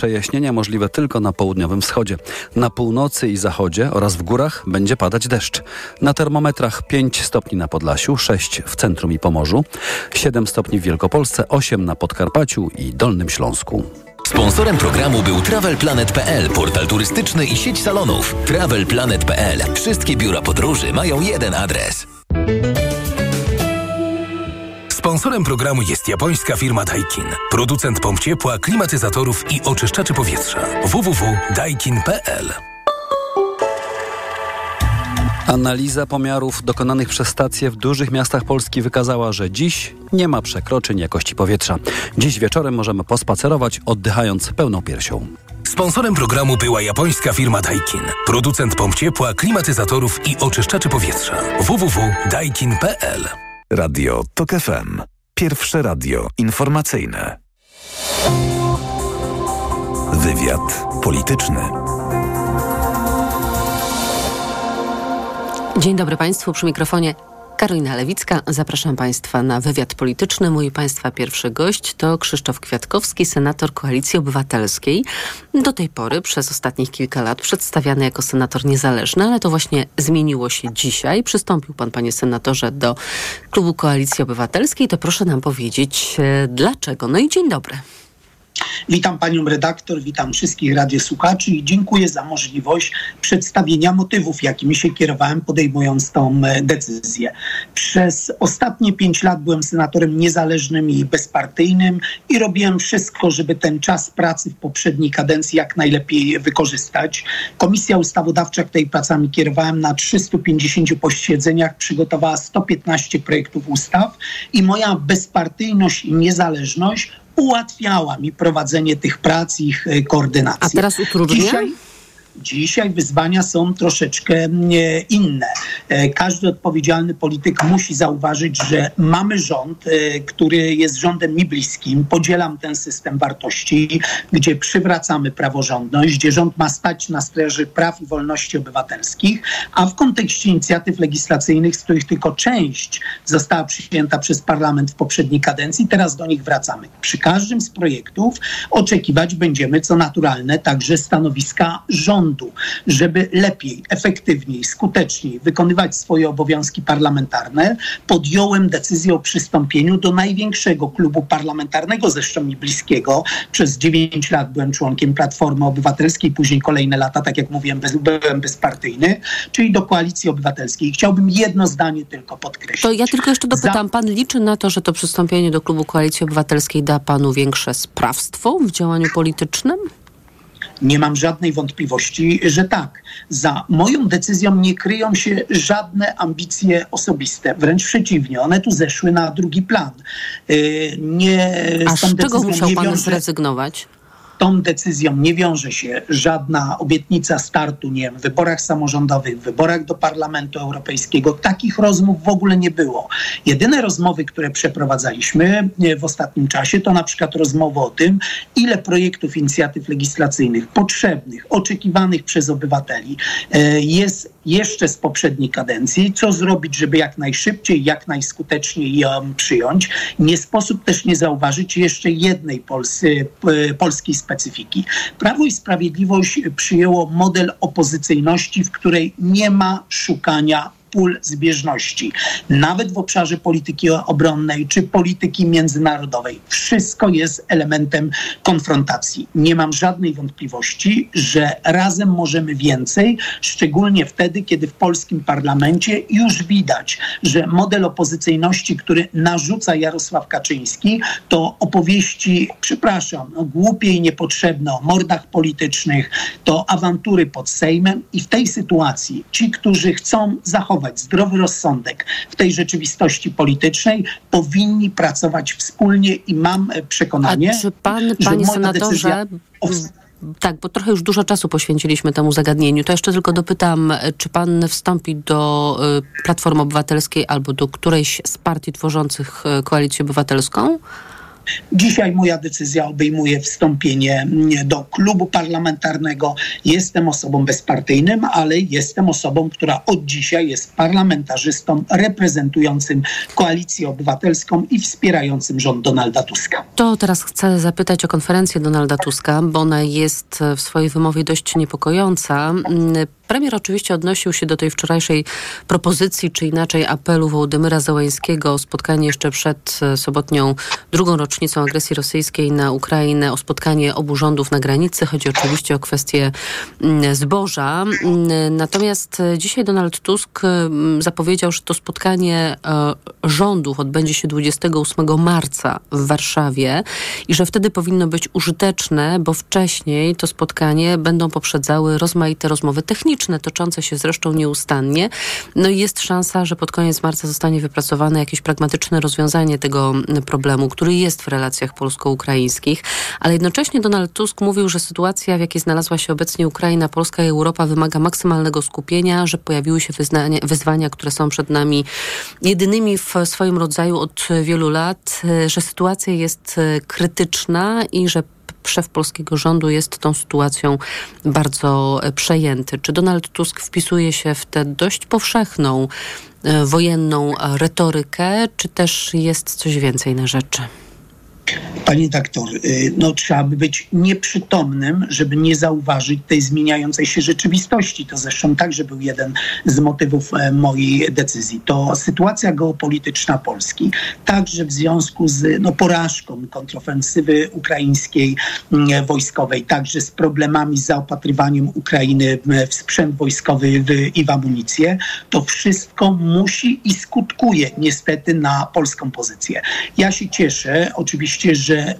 Przejaśnienia możliwe tylko na południowym wschodzie. Na północy i zachodzie oraz w górach będzie padać deszcz. Na termometrach 5 stopni na Podlasiu, 6 w centrum i Pomorzu, 7 stopni w Wielkopolsce, 8 na Podkarpaciu i Dolnym Śląsku. Sponsorem programu był TravelPlanet.pl, portal turystyczny i sieć salonów. TravelPlanet.pl. Wszystkie biura podróży mają jeden adres. Sponsorem programu jest japońska firma Daikin. Producent pomp ciepła, klimatyzatorów i oczyszczaczy powietrza. www.daikin.pl Analiza pomiarów dokonanych przez stacje w dużych miastach Polski wykazała, że dziś nie ma przekroczeń jakości powietrza. Dziś wieczorem możemy pospacerować, oddychając pełną piersią. Sponsorem programu była japońska firma Daikin. Producent pomp ciepła, klimatyzatorów i oczyszczaczy powietrza. www.daikin.pl Radio TOK FM. Pierwsze radio informacyjne. Wywiad polityczny. Dzień dobry Państwu przy mikrofonie Karolina Lewicka. Zapraszam Państwa na wywiad polityczny. Mój Państwa pierwszy gość to Krzysztof Kwiatkowski, senator Koalicji Obywatelskiej. Do tej pory przez ostatnich kilka lat przedstawiany jako senator niezależny, ale to właśnie zmieniło się dzisiaj. Przystąpił Pan, Panie Senatorze, do klubu Koalicji Obywatelskiej. To proszę nam powiedzieć, e, dlaczego. No i dzień dobry. Witam panią redaktor, witam wszystkich radiosłuchaczy i dziękuję za możliwość przedstawienia motywów, jakimi się kierowałem podejmując tą e, decyzję. Przez ostatnie pięć lat byłem senatorem niezależnym i bezpartyjnym i robiłem wszystko, żeby ten czas pracy w poprzedniej kadencji jak najlepiej wykorzystać. Komisja Ustawodawcza, której pracami kierowałem na 350 posiedzeniach, przygotowała 115 projektów ustaw i moja bezpartyjność i niezależność ułatwiała mi prowadzenie tych prac i ich e, koordynacji. A teraz utrudnia? Dzisiaj, Dzisiaj wyzwania są troszeczkę inne. E, każdy odpowiedzialny polityk musi zauważyć, że mamy rząd, e, który jest rządem mi bliskim. Podzielam ten system wartości, gdzie przywracamy praworządność, gdzie rząd ma stać na straży praw i wolności obywatelskich, a w kontekście inicjatyw legislacyjnych, z których tylko część została przyjęta przez parlament w poprzedniej kadencji, teraz do nich wracamy. Przy każdym z projektów oczekiwać będziemy, co naturalne, także stanowiska rządu rządu, żeby lepiej, efektywniej, skuteczniej wykonywać swoje obowiązki parlamentarne, podjąłem decyzję o przystąpieniu do największego klubu parlamentarnego, zresztą mi bliskiego. Przez 9 lat byłem członkiem Platformy Obywatelskiej, później kolejne lata, tak jak mówiłem, bez, byłem bezpartyjny, czyli do Koalicji Obywatelskiej. Chciałbym jedno zdanie tylko podkreślić. To ja tylko jeszcze dopytam, Za... pan liczy na to, że to przystąpienie do klubu Koalicji Obywatelskiej da panu większe sprawstwo w działaniu politycznym? Nie mam żadnej wątpliwości, że tak. Za moją decyzją nie kryją się żadne ambicje osobiste. Wręcz przeciwnie, one tu zeszły na drugi plan. Y, nie, A z czego musiał pan zrezygnować? Tą decyzją nie wiąże się żadna obietnica startu, nie wiem, w wyborach samorządowych, w wyborach do Parlamentu Europejskiego. Takich rozmów w ogóle nie było. Jedyne rozmowy, które przeprowadzaliśmy e, w ostatnim czasie, to na przykład rozmowy o tym, ile projektów inicjatyw legislacyjnych potrzebnych, oczekiwanych przez obywateli e, jest jeszcze z poprzedniej kadencji, co zrobić, żeby jak najszybciej, jak najskuteczniej ją przyjąć. Nie sposób też nie zauważyć jeszcze jednej polsy, polskiej specyfiki. Prawo i Sprawiedliwość przyjęło model opozycyjności, w której nie ma szukania pól zbieżności, nawet w obszarze polityki obronnej czy polityki międzynarodowej. Wszystko jest elementem konfrontacji. Nie mam żadnej wątpliwości, że razem możemy więcej, szczególnie wtedy, kiedy w polskim parlamencie już widać, że model opozycyjności, który narzuca Jarosław Kaczyński, to opowieści, przepraszam, no, głupie i niepotrzebne o mordach politycznych, to awantury pod Sejmem i w tej sytuacji ci, którzy chcą zachować zachować zdrowy rozsądek w tej rzeczywistości politycznej, powinni pracować wspólnie i mam e, przekonanie, A czy pan, panie senatorze, tak, bo trochę już dużo czasu poświęciliśmy temu zagadnieniu. To jeszcze tylko dopytam, e, czy pan wstąpi do Platformy Obywatelskiej albo do którejś z partii tworzących Koalicję Obywatelską? Dzisiaj moja decyzja obejmuje wstąpienie do klubu parlamentarnego. Jestem osobą bezpartyjnym, ale jestem osobą, która od dzisiaj jest parlamentarzystą reprezentującym koalicję obywatelską i wspierającym rząd Donalda Tuska. To teraz chcę zapytać o konferencję Donalda Tuska, bo ona jest w swojej wymowie dość niepokojąca. Premier oczywiście odnosił się do tej wczorajszej propozycji, czy inaczej apelu Wołodymyra Załańskiego o spotkanie jeszcze przed e, sobotnią drugą rocznicą agresji rosyjskiej na Ukrainę, o spotkanie obu rządów na granicy. Chodzi oczywiście o kwestię mm, zboża. Mm, natomiast e, dzisiaj Donald Tusk mm, zapowiedział, że to spotkanie e, rządów odbędzie się 28 marca w Warszawie i że wtedy powinno być użyteczne, bo wcześniej to spotkanie będą poprzedzały rozmaite rozmowy techniczne toczące się zresztą nieustannie. No i jest szansa, że pod koniec marca zostanie wypracowane jakieś pragmatyczne rozwiązanie tego problemu, który jest w relacjach polsko-ukraińskich. Ale jednocześnie Donald Tusk mówił, że sytuacja, w jakiej znalazła się obecnie Ukraina, Polska i Europa wymaga maksymalnego skupienia, że pojawiły się wyznania, wyzwania, które są przed nami jedynymi w swoim rodzaju od wielu lat, że sytuacja jest krytyczna i że szef polskiego rządu jest tą sytuacją bardzo e, przejęty. Czy Donald Tusk wpisuje się w tę dość powszechną e, wojenną retorykę, czy też jest coś więcej na rzeczy? Panie doktor, y, no trzeba by być nieprzytomnym, żeby nie zauważyć tej zmieniającej się rzeczywistości. To zresztą także był jeden z motywów e, mojej decyzji. To sytuacja geopolityczna Polski, także w związku z no, porażką kontrofensywy ukraińskiej mm, wojskowej, także z problemami z zaopatrywaniem Ukrainy w sprzęt wojskowy i w amunicję, to wszystko musi i skutkuje niestety na polską pozycję. Ja się cieszę oczywiście że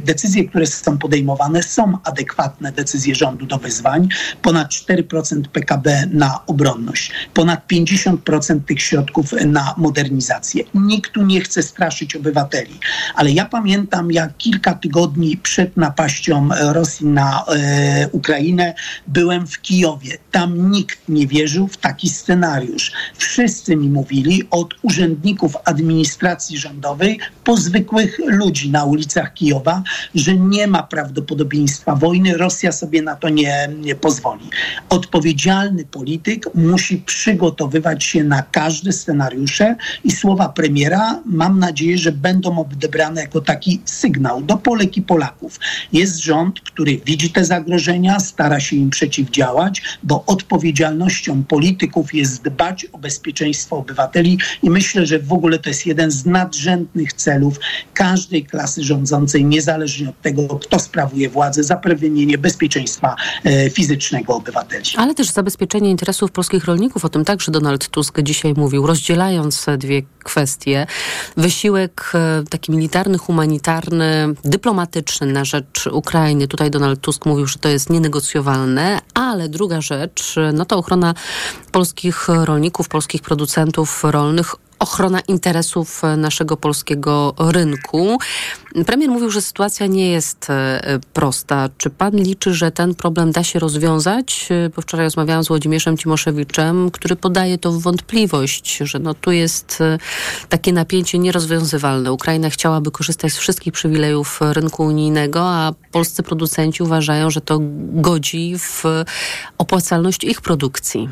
decyzje, które są podejmowane, są adekwatne decyzje rządu do wyzwań. Ponad 4% PKB na obronność, ponad 50% tych środków na modernizację. Nikt tu nie chce straszyć obywateli, ale ja pamiętam, jak kilka tygodni przed napaścią Rosji na e, Ukrainę byłem w Kijowie. Tam nikt nie wierzył w taki scenariusz. Wszyscy mi mówili, od urzędników administracji rządowej po zwykłych ludzi na ulicach Kijowa, że nie ma prawdopodobieństwa wojny, Rosja sobie na to nie, nie pozwoli. Odpowiedzialny polityk musi przygotowywać się na każde scenariusze i słowa premiera mam nadzieję, że będą odebrane jako taki sygnał do Polek i Polaków. Jest rząd, który widzi te zagrożenia, stara się im przeciwdziałać, bo odpowiedzialnością polityków jest dbać o bezpieczeństwo obywateli i myślę, że w ogóle to jest jeden z nadrzędnych celów każdej klasy klasy rządzącej, niezależnie od tego, kto sprawuje władzę, zapewnienie bezpieczeństwa e, fizycznego obywateli. Ale też zabezpieczenie interesów polskich rolników, o tym także Donald Tusk dzisiaj mówił, rozdzielając dwie kwestie. Wysiłek e, taki militarny, humanitarny, dyplomatyczny na rzecz Ukrainy. Tutaj Donald Tusk mówił, że to jest nienegocjowalne, ale druga rzecz, no to ochrona polskich rolników, polskich producentów rolnych ochrona interesów e, naszego polskiego rynku. Premier mówił, że sytuacja nie jest e, prosta. Czy pan liczy, że ten problem da się rozwiązać? E, bo wczoraj rozmawiałam z Włodzimierzem Timoszewiczem, który podaje to w wątpliwość, że no tu jest takie napięcie nierozwiązywalne. Ukraina chciałaby korzystać z wszystkich przywilejów rynku unijnego, a polscy producenci uważają, że to godzi w opłacalność ich produkcji.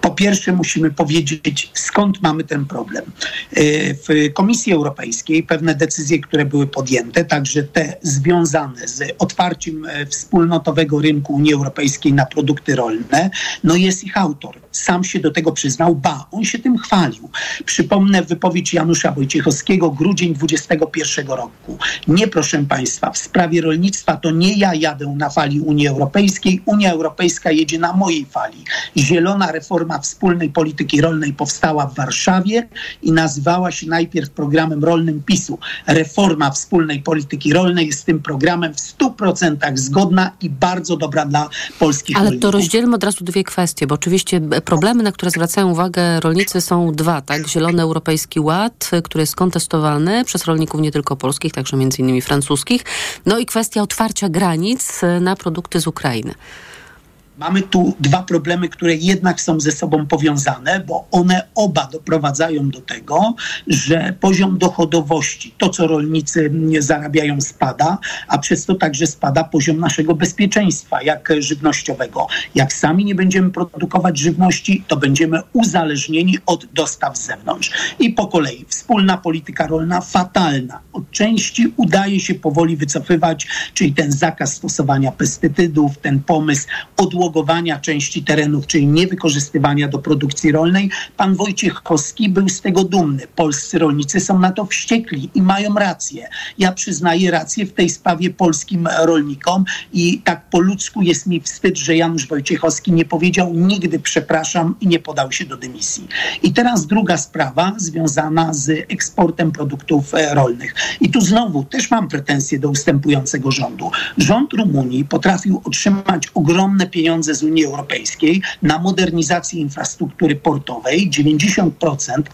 Po pierwsze musimy powiedzieć, skąd mamy ten problem. E, w Komisji Europejskiej pewne decyzje, które były podjęte, także te związane z otwarciem e, wspólnotowego rynku Unii Europejskiej na produkty rolne, no jest ich autor. Sam się do tego przyznał, ba, on się tym chwalił. Przypomnę wypowiedź Janusza Wojciechowskiego, grudzień 21 roku. Nie, proszę Państwa, w sprawie rolnictwa to nie ja jadę na fali Unii Europejskiej, Unia Europejska jedzie na mojej fali. Zielona reforma wspólnej polityki rolnej powstała w Warszawie i nazywała się najpierw programem rolnym PiSu. Reforma wspólnej polityki rolnej jest z tym programem w 100% zgodna i bardzo dobra dla polskich Ale rolników. to rozdzielmy od razu dwie kwestie, bo oczywiście problemy, na które zwracają uwagę rolnicy są dwa, tak? Zielony Europejski Ład, który jest kontestowany przez rolników nie tylko polskich, także między innymi francuskich, no i kwestia otwarcia granic na produkty z Ukrainy. Mamy tu dwa problemy, które jednak są ze sobą powiązane, bo one oba doprowadzają do tego, że poziom dochodowości, to co rolnicy zarabiają, spada, a przez to także spada poziom naszego bezpieczeństwa, jak żywnościowego. Jak sami nie będziemy produkować żywności, to będziemy uzależnieni od dostaw z zewnątrz. I po kolei wspólna polityka rolna fatalna. Od części udaje się powoli wycofywać, czyli ten zakaz stosowania pestycydów, ten pomysł odłożenia odłogowania części terenów, czyli niewykorzystywania do produkcji rolnej. Pan Wojciech Koski był z tego dumny. Polscy rolnicy są na to wściekli i mają rację. Ja przyznaję rację w tej sprawie polskim rolnikom i tak po ludzku jest mi wstyd, że Janusz Wojciechowski nie powiedział nigdy przepraszam i nie podał się do dymisji. I teraz druga sprawa związana z eksportem produktów e, rolnych. I tu znowu też mam pretensje do ustępującego rządu. Rząd Rumunii potrafił otrzymać ogromne pieniądze pieniądze z Unii Europejskiej na modernizację infrastruktury portowej. 90%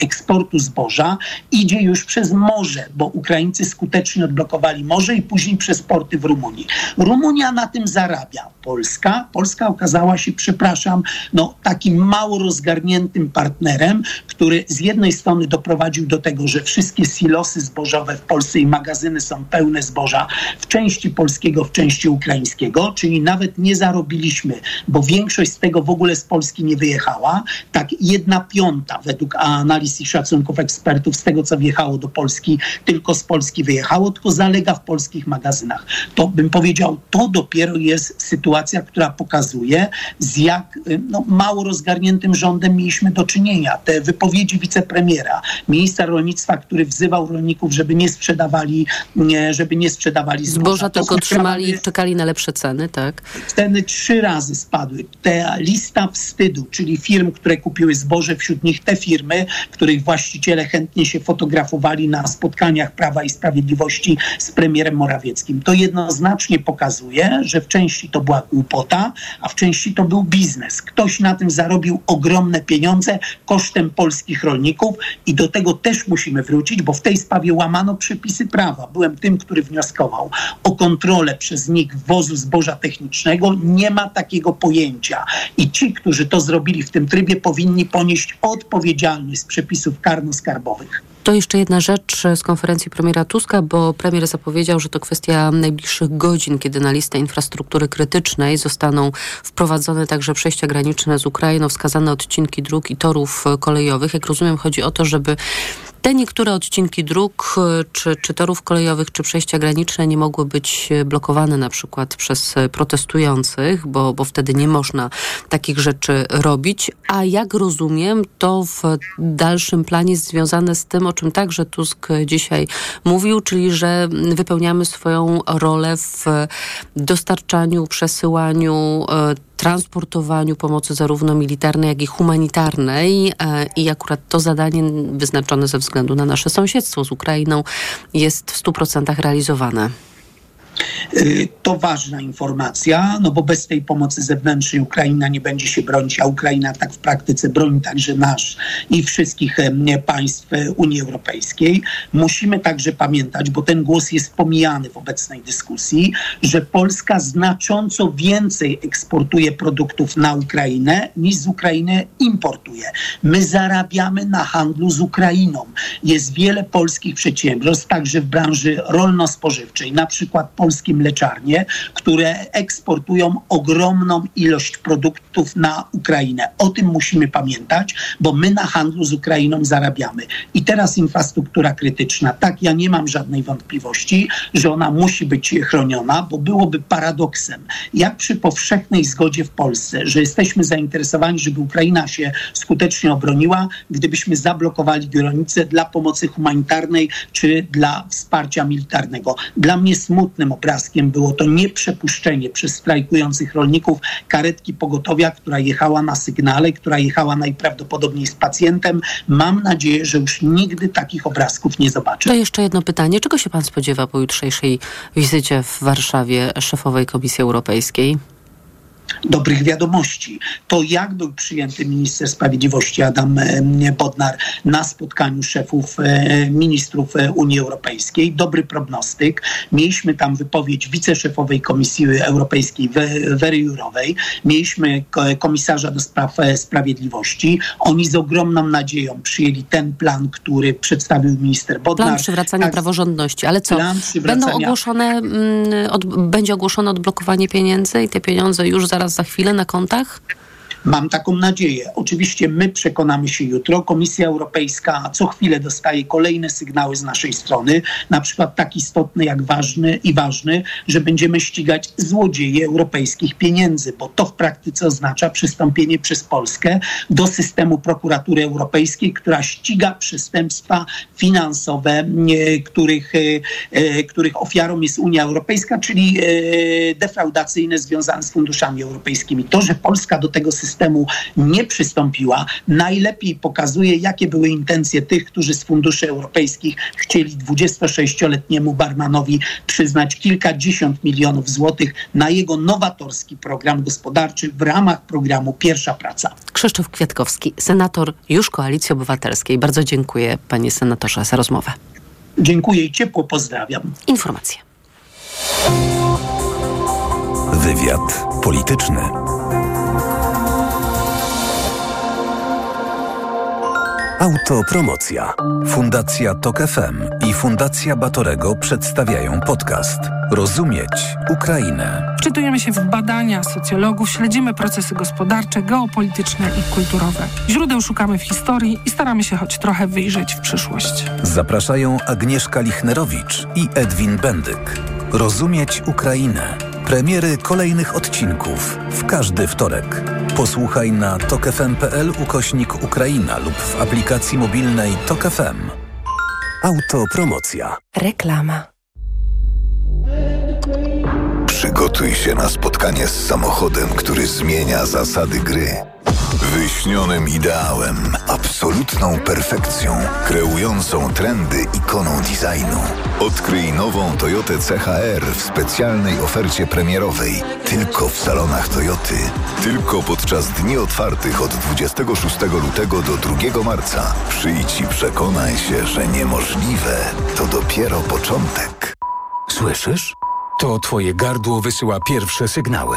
eksportu zboża idzie już przez morze, bo Ukraińcy skutecznie odblokowali morze i później przez porty w Rumunii. Rumunia na tym zarabia. Polska, Polska okazała się, przepraszam, no, takim mało rozgarniętym partnerem, który z jednej strony doprowadził do tego, że wszystkie silosy zbożowe w Polsce i magazyny są pełne zboża w części polskiego, w części ukraińskiego, czyli nawet nie zarobiliśmy bo większość z tego w ogóle z Polski nie wyjechała. Tak jedna piąta według analiz i szacunków ekspertów z tego, co wjechało do Polski, tylko z Polski wyjechało, tylko zalega w polskich magazynach. To bym powiedział, to dopiero jest sytuacja, która pokazuje, z jak no, mało rozgarniętym rządem mieliśmy do czynienia. Te wypowiedzi wicepremiera, ministra rolnictwa, który wzywał rolników, żeby nie sprzedawali, żeby nie sprzedawali zboża. Zboża tylko trzymali i czekali na lepsze ceny, tak? Ceny trzy razy spadły. Ta lista wstydu, czyli firm, które kupiły zboże, wśród nich te firmy, których właściciele chętnie się fotografowali na spotkaniach Prawa i Sprawiedliwości z premierem Morawieckim. To jednoznacznie pokazuje, że w części to była głupota, a w części to był biznes. Ktoś na tym zarobił ogromne pieniądze kosztem polskich rolników i do tego też musimy wrócić, bo w tej sprawie łamano przepisy prawa. Byłem tym, który wnioskował o kontrolę przez NIK wwozu zboża technicznego. Nie ma takiego takiego pojęcia. I ci, którzy to zrobili w tym trybie, powinni ponieść odpowiedzialność z przepisów karno-skarbowych. To jeszcze jedna rzecz z konferencji premiera Tuska, bo premier zapowiedział, że to kwestia najbliższych godzin, kiedy na listę infrastruktury krytycznej zostaną wprowadzone także przejścia graniczne z Ukrainą, wskazane odcinki dróg i torów kolejowych. Jak rozumiem, chodzi o to, żeby te niektóre odcinki dróg, e, czy, czy torów kolejowych, czy przejścia graniczne nie mogły być e, blokowane na przykład przez e, protestujących, bo, bo wtedy nie można takich rzeczy robić. A jak rozumiem, to w dalszym planie jest związane z tym, o czym także Tusk dzisiaj mówił, czyli że wypełniamy swoją rolę w dostarczaniu, przesyłaniu transportowaniu pomocy zarówno militarnej, jak i humanitarnej. E, I akurat to zadanie wyznaczone ze względu na nasze sąsiedztwo z Ukrainą jest w 100% realizowane. Y, to ważna informacja, no bo bez tej pomocy zewnętrznej Ukraina nie będzie się bronić, a Ukraina tak w praktyce broni także nasz i wszystkich państw e, Unii Europejskiej. Musimy także pamiętać, bo ten głos jest pomijany w obecnej dyskusji, że Polska znacząco więcej eksportuje produktów na Ukrainę niż z Ukrainy importuje. My zarabiamy na handlu z Ukrainą. Jest wiele polskich przedsiębiorstw, także w branży rolno-spożywczej, na przykład polskie mleczarnie, które eksportują ogromną ilość produktów na Ukrainę. O tym musimy pamiętać, bo my na handlu z Ukrainą zarabiamy. I teraz infrastruktura krytyczna. Tak, ja nie mam żadnej wątpliwości, że ona musi być chroniona, bo byłoby paradoksem, jak przy powszechnej zgodzie w Polsce, że jesteśmy zainteresowani, żeby Ukraina się skutecznie obroniła, gdybyśmy zablokowali granice dla pomocy humanitarnej czy dla wsparcia militarnego. Dla mnie smutnym obrazkiem było to nieprzepuszczenie przez strajkujących rolników karetki pogotowia, która jechała na sygnale, która jechała najprawdopodobniej z pacjentem. Mam nadzieję, że już nigdy takich obrazków nie zobaczę. To jeszcze jedno pytanie. Czego się pan spodziewa po jutrzejszej wizycie w Warszawie szefowej Komisji Europejskiej? Dobrych wiadomości. To jak był przyjęty minister sprawiedliwości Adam Bodnar na spotkaniu szefów ministrów Unii Europejskiej, dobry prognostyk. Mieliśmy tam wypowiedź wiceszefowej Komisji Europejskiej Wery Jurowej, mieliśmy komisarza do spraw sprawiedliwości. Oni z ogromną nadzieją przyjęli ten plan, który przedstawił minister Bodnar. Plan przywracania tak, praworządności, ale co? Będą ogłoszone, mm, od, będzie ogłoszone odblokowanie pieniędzy i te pieniądze już zaraz za chwilę na kontach? Mam taką nadzieję. Oczywiście my przekonamy się jutro. Komisja Europejska co chwilę dostaje kolejne sygnały z naszej strony, na przykład tak istotny jak ważny i ważny, że będziemy ścigać złodzieje europejskich pieniędzy, bo to w praktyce oznacza przystąpienie przez Polskę do systemu prokuratury europejskiej, która ściga przestępstwa finansowe, których, e, e, których ofiarą jest Unia Europejska, czyli e, defraudacyjne związane z funduszami europejskimi. To, że Polska do tego systemu systemu nie przystąpiła, najlepiej pokazuje, jakie były intencje tych, którzy z funduszy europejskich chcieli 26-letniemu barmanowi przyznać kilkadziesiąt milionów złotych na jego nowatorski program gospodarczy w ramach programu Pierwsza Praca. Krzysztof Kwiatkowski, senator już Koalicji Obywatelskiej. Bardzo dziękuję panie senatorze za rozmowę. Dziękuję i ciepło pozdrawiam. Informacje. Wywiad polityczny. Autopromocja. Fundacja Tok FM i Fundacja Batorego przedstawiają podcast Rozumieć Ukrainę. Wczytujemy się w badania socjologów, śledzimy procesy gospodarcze, geopolityczne i kulturowe. Źródeł szukamy w historii i staramy się choć trochę wyjrzeć w przyszłość. Zapraszają Agnieszka Lichnerowicz i Edwin Bendyk. Rozumieć Ukrainę. Premiery kolejnych odcinków w każdy wtorek. Posłuchaj na tokefm.pl ukośnik Ukraina lub w aplikacji mobilnej Tok FM. Autopromocja. Reklama. Przygotuj się na spotkanie z samochodem, który zmienia zasady gry. Wyśnionym ideałem, absolutną perfekcją, kreującą trendy ikoną designu. Odkryj nową Toyotę CHR w specjalnej ofercie premierowej. Tylko w salonach Toyoty. Tylko podczas dni otwartych od 26 lutego do 2 marca. Przyjdź i przekonaj się, że niemożliwe to dopiero początek. Słyszysz? To twoje gardło wysyła pierwsze sygnały.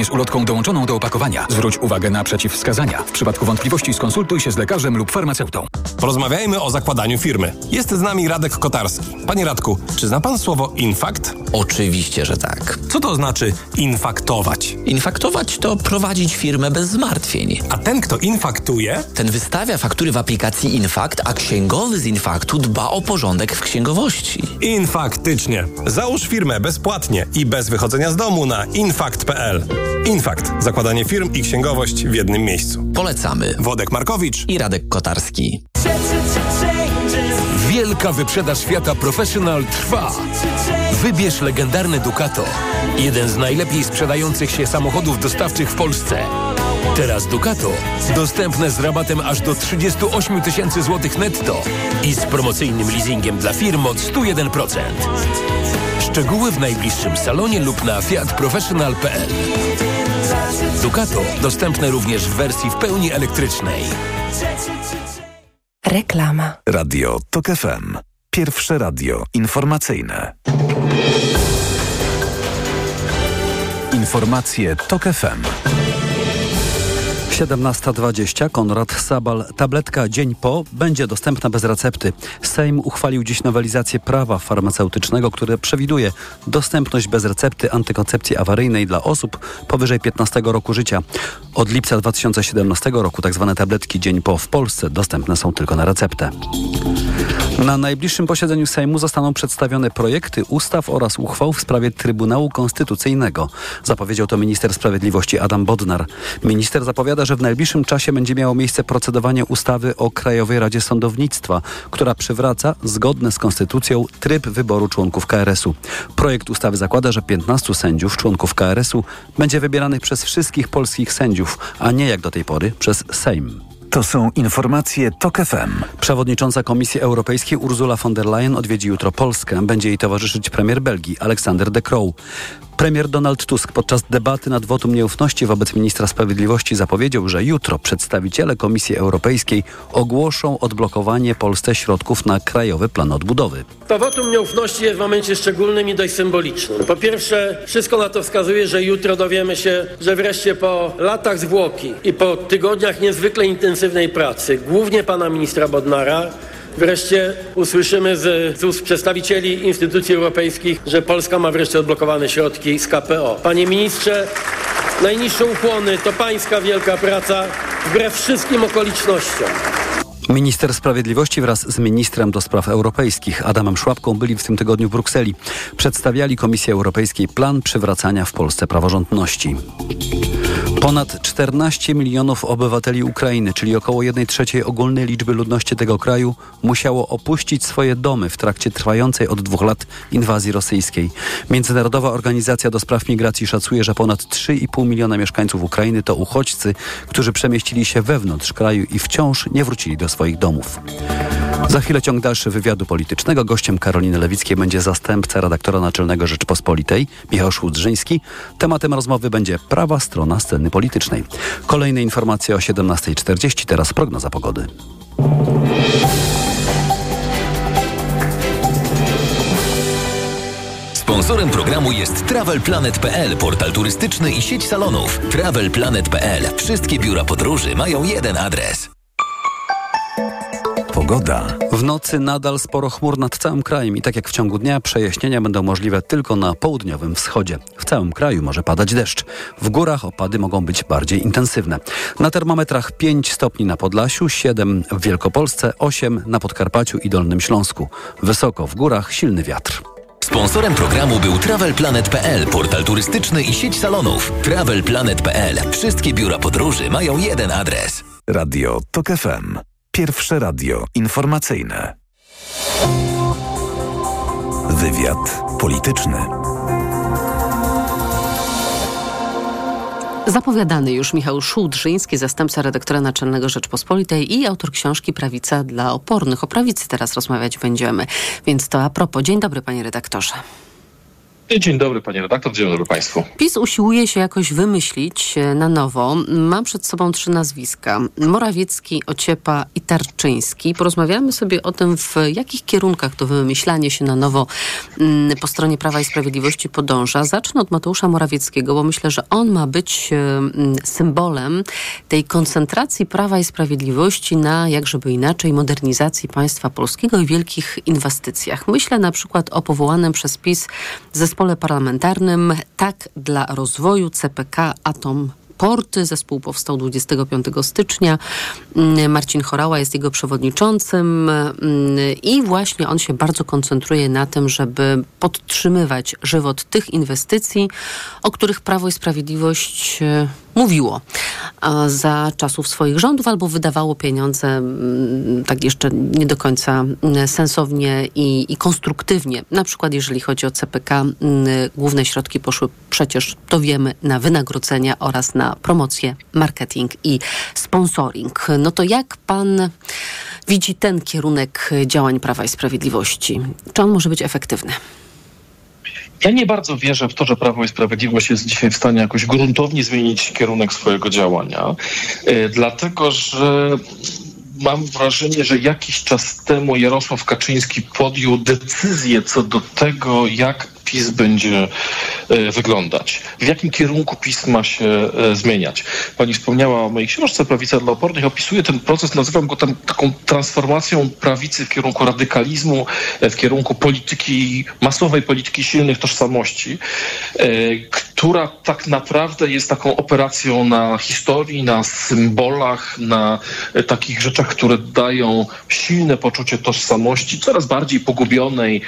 z ulotką dołączoną do opakowania. Zwróć uwagę na przeciwwskazania. W przypadku wątpliwości skonsultuj się z lekarzem lub farmaceutą. Porozmawiajmy o zakładaniu firmy. Jest z nami Radek Kotarski. Panie Radku, czy zna pan słowo infakt? Oczywiście, że tak. Co to znaczy infaktować? Infaktować to prowadzić firmę bez zmartwień. A ten, kto infaktuje? Ten wystawia faktury w aplikacji Infakt, a księgowy z Infaktu dba o porządek w księgowości. Infaktycznie. Załóż firmę bezpłatnie i bez wychodzenia z domu na infakt.pl. Infakt. Zakładanie firm i księgowość w jednym miejscu. Polecamy. Wodek Markowicz i Radek Kotarski. Wielka wyprzedaż świata Professional trwa. Wybierz legendarny Ducato. Jeden z najlepiej sprzedających się samochodów dostawczych w Polsce. Teraz Ducato dostępne z rabatem aż do 38 tysięcy złotych netto i z promocyjnym leasingiem dla firm od 101%. Szczegóły w najbliższym salonie lub na fiatprofessional.pl Ducato dostępne również w wersji w pełni elektrycznej. Reklama. Radio TOK FM. Pierwsze radio informacyjne. Informacje TOK FM. 17.20 Konrad Sabal. Tabletka dzień po będzie dostępna bez recepty. Sejm uchwalił dziś nowelizację prawa farmaceutycznego, które przewiduje dostępność bez recepty antykoncepcji awaryjnej dla osób powyżej 15 roku życia. Od lipca 2017 roku tzw. Tak tabletki dzień po w Polsce dostępne są tylko na receptę. Na najbliższym posiedzeniu Sejmu zostaną przedstawione projekty ustaw oraz uchwał w sprawie Trybunału Konstytucyjnego. Zapowiedział to minister sprawiedliwości Adam Bodnar. Minister zapowiada, że w najbliższym czasie będzie miało miejsce procedowanie ustawy o Krajowej Radzie Sądownictwa, która przywraca, zgodne z konstytucją, tryb wyboru członków KRS-u. Projekt ustawy zakłada, że 15 sędziów, członków KRS-u, będzie wybieranych przez wszystkich polskich sędziów, a nie jak do tej pory przez Sejm. To są informacje TOK FM. Przewodnicząca Komisji Europejskiej Ursula von der Leyen odwiedzi jutro Polskę. Będzie jej towarzyszyć premier Belgii Aleksander De Croo. Premier Donald Tusk podczas debaty nad wotum nieufności wobec ministra sprawiedliwości zapowiedział, że jutro przedstawiciele Komisji Europejskiej ogłoszą odblokowanie Polsce środków na Krajowy Plan Odbudowy. To wotum nieufności jest w momencie szczególnym i dość symbolicznym. Po pierwsze, wszystko na to wskazuje, że jutro dowiemy się, że wreszcie po latach zwłoki i po tygodniach niezwykle intensywnej pracy, głównie pana ministra Bodnara, Wreszcie usłyszymy z, z ust przedstawicieli instytucji europejskich, że Polska ma wreszcie odblokowane środki z KPO. Panie ministrze, najniższe ukłony to pańska wielka praca wbrew wszystkim okolicznościom. Minister Sprawiedliwości wraz z ministrem do spraw europejskich Adamem Szłapką byli w tym tygodniu w Brukseli. Przedstawiali Komisji Europejskiej plan przywracania w Polsce praworządności. Ponad 14 milionów obywateli Ukrainy, czyli około 1 trzeciej ogólnej liczby ludności tego kraju, musiało opuścić swoje domy w trakcie trwającej od dwóch lat inwazji rosyjskiej. Międzynarodowa Organizacja do Spraw Migracji szacuje, że ponad 3,5 miliona mieszkańców Ukrainy to uchodźcy, którzy przemieścili się wewnątrz kraju i wciąż nie wrócili do swoich domów. Za chwilę ciąg dalszy wywiadu politycznego. Gościem Karoliny Lewickiej będzie zastępca redaktora naczelnego Rzeczpospolitej, Michał Szłudrzyński. Tematem rozmowy będzie prawa strona sceny politycznej. Kolejne informacje o 17.40, teraz prognoza pogody. Sponsorem programu jest TravelPlanet.pl, portal turystyczny i sieć salonów. TravelPlanet.pl. Wszystkie biura podróży mają jeden adres. Pogoda. W nocy nadal sporo chmur nad całym krajem i tak jak w ciągu dnia przejaśnienia będą możliwe tylko na południowym wschodzie. W całym kraju może padać deszcz. W górach opady mogą być bardziej intensywne. Na termometrach 5 stopni na Podlasiu, 7 w Wielkopolsce, 8 na Podkarpaciu i Dolnym Śląsku. Wysoko w górach silny wiatr. Sponsorem programu był TravelPlanet.pl, portal turystyczny i sieć salonów. TravelPlanet.pl. Wszystkie biura podróży mają jeden adres. Radio TOK FM. Pierwsze radio informacyjne. Wywiad polityczny. Zapowiadany już Michał Szudrzyński, zastępca redaktora naczelnego Rzeczpospolitej i autor książki Prawica dla opornych. O prawicy teraz rozmawiać będziemy. Więc to a propos. Dzień dobry, panie redaktorze. Dzień dobry panie redaktor, dzień dobry państwu. PiS usiłuje się jakoś wymyślić e, na nowo. Mam przed sobą trzy nazwiska. Morawiecki, Ociepa i Tarczyński. Porozmawiamy sobie o tym, w jakich kierunkach to wymyślanie się na nowo mm, po stronie Prawa i Sprawiedliwości podąża. Zacznę od Mateusza Morawieckiego, bo myślę, że on ma być e, symbolem tej koncentracji Prawa i Sprawiedliwości na, jak żeby inaczej, modernizacji państwa polskiego i wielkich inwestycjach. Myślę na przykład o powołanym przez PiS zespole zespole parlamentarnym Tak dla rozwoju CPK Atom Porty. Zespół powstał 25 stycznia. Mm, Marcin Chorała jest jego przewodniczącym mm, i właśnie on się bardzo koncentruje na tym, żeby podtrzymywać żywot tych inwestycji, o których Prawo i Sprawiedliwość mówiło za czasów swoich rządów albo wydawało pieniądze mm, tak jeszcze nie do końca sensownie i, i konstruktywnie. Na przykład jeżeli chodzi o CPK, główne środki poszły przecież, to wiemy, na wynagrodzenia oraz na promocję, marketing i sponsoring. No to jak pan widzi ten kierunek działań Prawa i Sprawiedliwości? Czy on może być efektywny? Ja nie bardzo wierzę w to, że Prawo i Sprawiedliwość jest dzisiaj w stanie jakoś gruntownie zmienić kierunek swojego działania, e, dlatego że mam wrażenie, że jakiś czas temu Jarosław Kaczyński podjął decyzję co do tego, jak PiS będzie e, wyglądać? W jakim kierunku PiS ma się e, zmieniać? Pani wspomniała o mojej książce Prawica dla opornych. Opisuję ten proces, nazywam go tam, taką transformacją prawicy w kierunku radykalizmu, e, w kierunku polityki, masowej polityki silnych tożsamości, która tak naprawdę jest taką operacją na historii, na symbolach, na takich rzeczach, które dają silne poczucie tożsamości, coraz bardziej pogubionej,